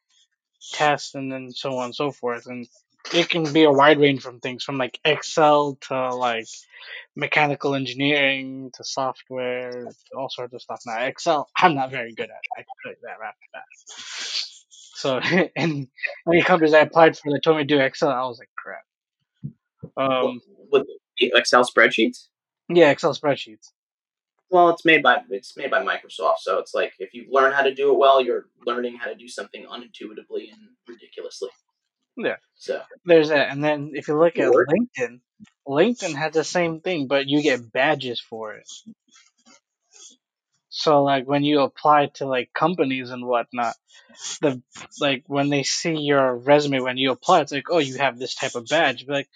test and then so on and so forth. And it can be a wide range from things from like Excel to like mechanical engineering to software, all sorts of stuff. Now, Excel, I'm not very good at. I can tell you that the bat. So, and many companies I applied for that told me to do Excel, I was like, crap. Um, with the Excel spreadsheets. yeah, Excel spreadsheets. Well, it's made by it's made by Microsoft, so it's like if you learn how to do it well, you're learning how to do something unintuitively and ridiculously. Yeah. So There's that. And then if you look at Word. LinkedIn, LinkedIn has the same thing, but you get badges for it. So like when you apply to like companies and whatnot, the like when they see your resume when you apply, it's like, oh, you have this type of badge. Be like,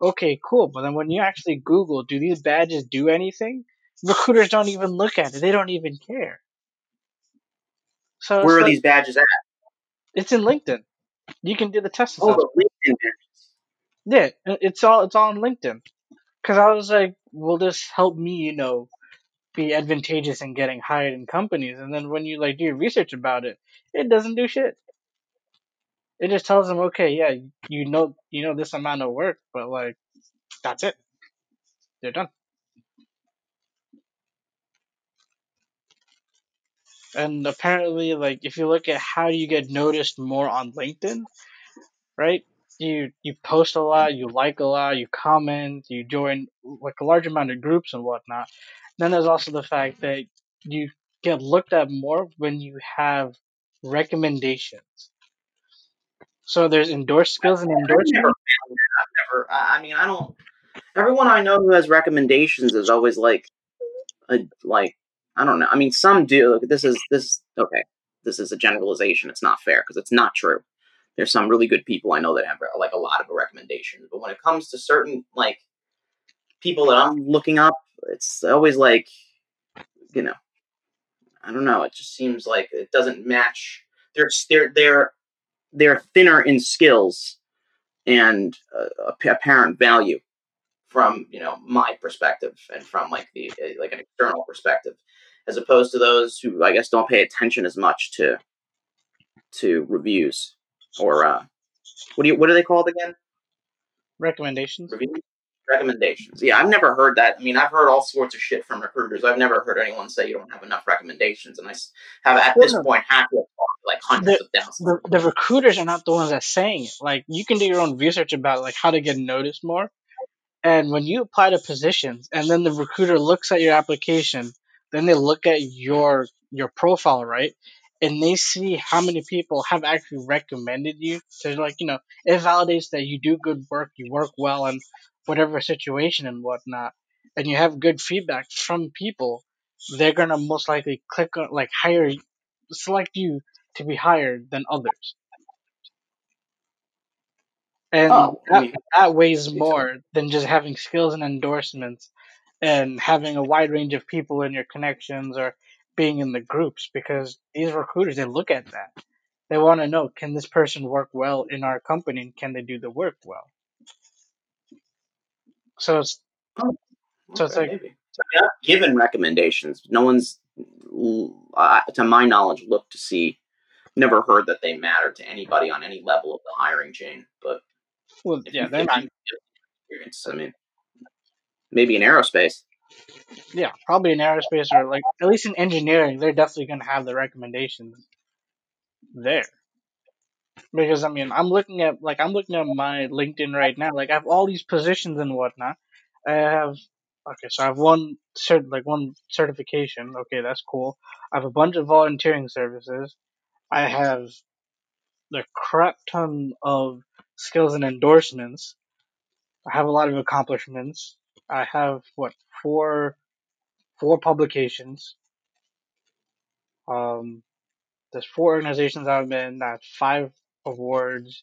okay, cool. But then when you actually Google, do these badges do anything? Recruiters don't even look at it. They don't even care. So where are like- these badges at? it's in LinkedIn. You can do the test. Oh, the LinkedIn badges. Yeah, it's all it's all on LinkedIn. Because I was like, will this help me, you know, be advantageous in getting hired in companies? And then when you like do your research about it, it doesn't do shit. It just tells them, okay, yeah, you know, you know this amount of work, but like, that's it. They're done. And apparently, like, if you look at how you get noticed more on LinkedIn, right? You you post a lot, you like a lot, you comment, you join like a large amount of groups and whatnot. Then there's also the fact that you get looked at more when you have recommendations. So there's endorsed skills and I've never. I've never. I I mean, I don't. Everyone I know who has recommendations is always like, a, like I don't know. I mean, some do. Look, this is this okay. This is a generalization. It's not fair because it's not true. There's some really good people I know that have like a lot of recommendations, but when it comes to certain like people that I'm looking up, it's always like, you know, I don't know. It just seems like it doesn't match. They're they're they're they're thinner in skills and uh, apparent value from you know my perspective and from like the uh, like an external perspective as opposed to those who i guess don't pay attention as much to to reviews or uh what do you what are they called again Recommendations. reviews recommendations yeah i've never heard that i mean i've heard all sorts of shit from recruiters i've never heard anyone say you don't have enough recommendations and I have at this no. point had to have talked to like hundreds of thousands The, the recruiters are not the ones that saying it. Like you can do your own research about like how to get noticed more. And when you apply to positions, and then the recruiter looks at your application, then they look at your your profile, right? And they see how many people have actually recommended you. So like you know, it validates that you do good work, you work well in whatever situation and whatnot, and you have good feedback from people. They're gonna most likely click on like hire, select you to be hired than others. And oh that, that weighs more than just having skills and endorsements and having a wide range of people in your connections or being in the groups because these recruiters they look at that. They want to know can this person work well in our company and can they do the work well. So it's Oh, So it's like- maybe. So, I given recommendations. No one's, uh, to my knowledge, looked to see. Never heard that they matter to anybody on any level of the hiring chain. But well, yeah, they're not. you experience, I mean, maybe in aerospace. Yeah, probably in aerospace or like at least in engineering, they're definitely gonna have the recommendations there. Because I mean, I'm looking at like I'm looking at my LinkedIn right now. Like I have all these positions and whatnot. I have okay, so I have one cert like one certification. Okay, that's cool. I have a bunch of volunteering services. I have the crap ton of skills and endorsements. I have a lot of accomplishments. I have what four four publications. Um, there's four organizations I've been. I have five awards.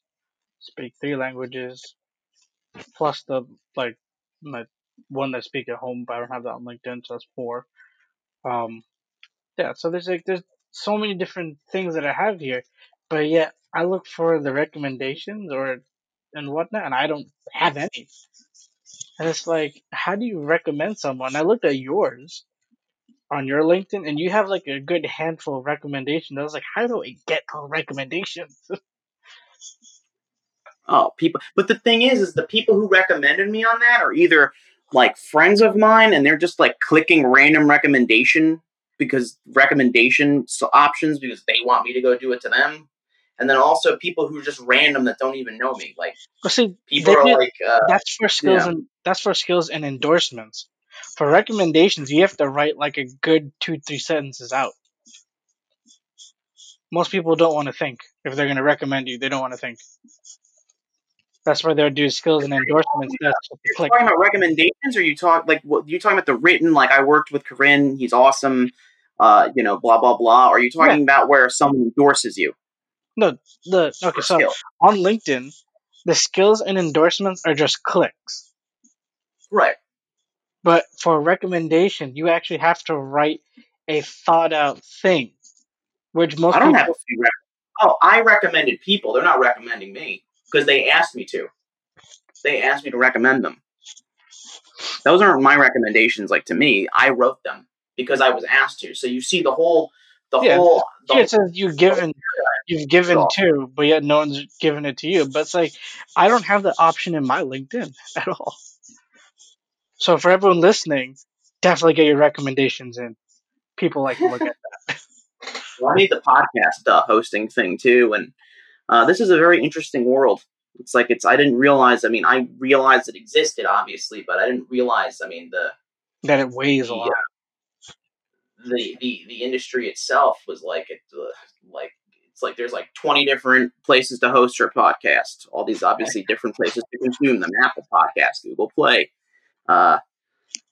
Speak three languages, plus the like my one that I speak at home, but I don't have that on LinkedIn, so that's four. Um, yeah. So there's like there's so many different things that I have here, but yet I look for the recommendations or and whatnot, and I don't have any. And it's like, how do you recommend someone? I looked at yours on your LinkedIn, and you have like a good handful of recommendations. I was like, how do I get all recommendations? Oh, people. But the thing is, is the people who recommended me on that are either like friends of mine, and they're just like clicking random recommendation because recommendation options because they want me to go do it to them, and then also people who are just random that don't even know me. Like Well, see, people are like, uh, that's for skills and that's for skills and endorsements. For recommendations, you have to write like a good two, three sentences out. Most people don't want to think if they're going to recommend you. They don't want to think. That's where they'll do skills and endorsements. That's they you're click. talking about recommendations, or you talk like what you talking about the written? Like I worked with Kuren, he's awesome. Uh, you know, blah blah blah. Are you talking about where someone endorses you No, the okay. So skill? on LinkedIn, the skills and endorsements are just clicks. Right. But for a recommendation, you actually have to write a thought out thing, which most I don't people have a few. Rec- oh, I recommended people. They're not recommending me because they asked me to. They asked me to recommend them. Those aren't my recommendations. Like to me, I wrote them because I was asked to. So you see the whole, the Yeah, whole. The Here it says you've given you've given to, but yet no one's given it to you. But it's like I don't have the option in my LinkedIn at all. So for everyone listening, definitely get your recommendations in. People like to look at that. Well, I made the podcast uh, hosting thing too, and uh, this is a very interesting world. It's like it's. I didn't realize. I mean, I realized it existed, obviously, but I didn't realize. I mean, the that it weighs a the, lot. uh, the the the industry itself was like it uh, like it's like there's like 20 different places to host your podcast all these obviously different places to consume them apple podcast google play uh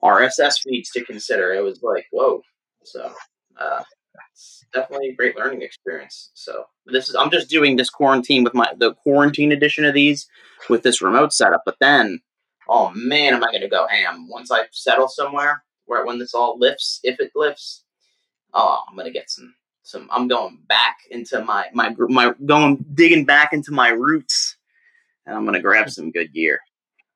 rss feeds to consider it was like whoa so uh it's definitely a great learning experience so this is i'm just doing this quarantine with my the quarantine edition of these with this remote setup but then oh man am i gonna go ham. Once i settle somewhere where when this all lifts if it lifts oh i'm gonna get some some i'm going back into my my my going digging back into my roots and i'm gonna grab some good gear.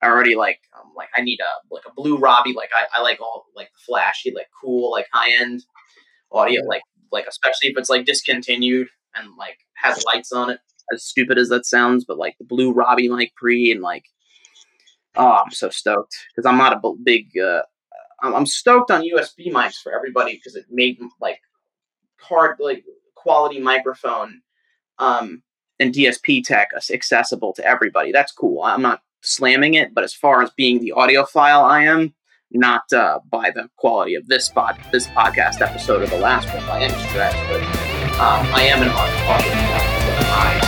I already like um, like i need a like a blue robbie like i, I like all like flashy like cool like high end audio like like especially if it's like discontinued and like has lights on it as stupid as that sounds but like the blue robbie mic pre and like oh i'm so stoked because i'm not a big uh I'm, I'm stoked on USB mics for everybody because it made like hard like quality microphone um, and DSP tech accessible to everybody. That's cool. I'm not slamming it, but as far as being the audiophile, I am not uh, by the quality of this pod, this podcast episode or the last one by any stretch, but um, I am an audiophile.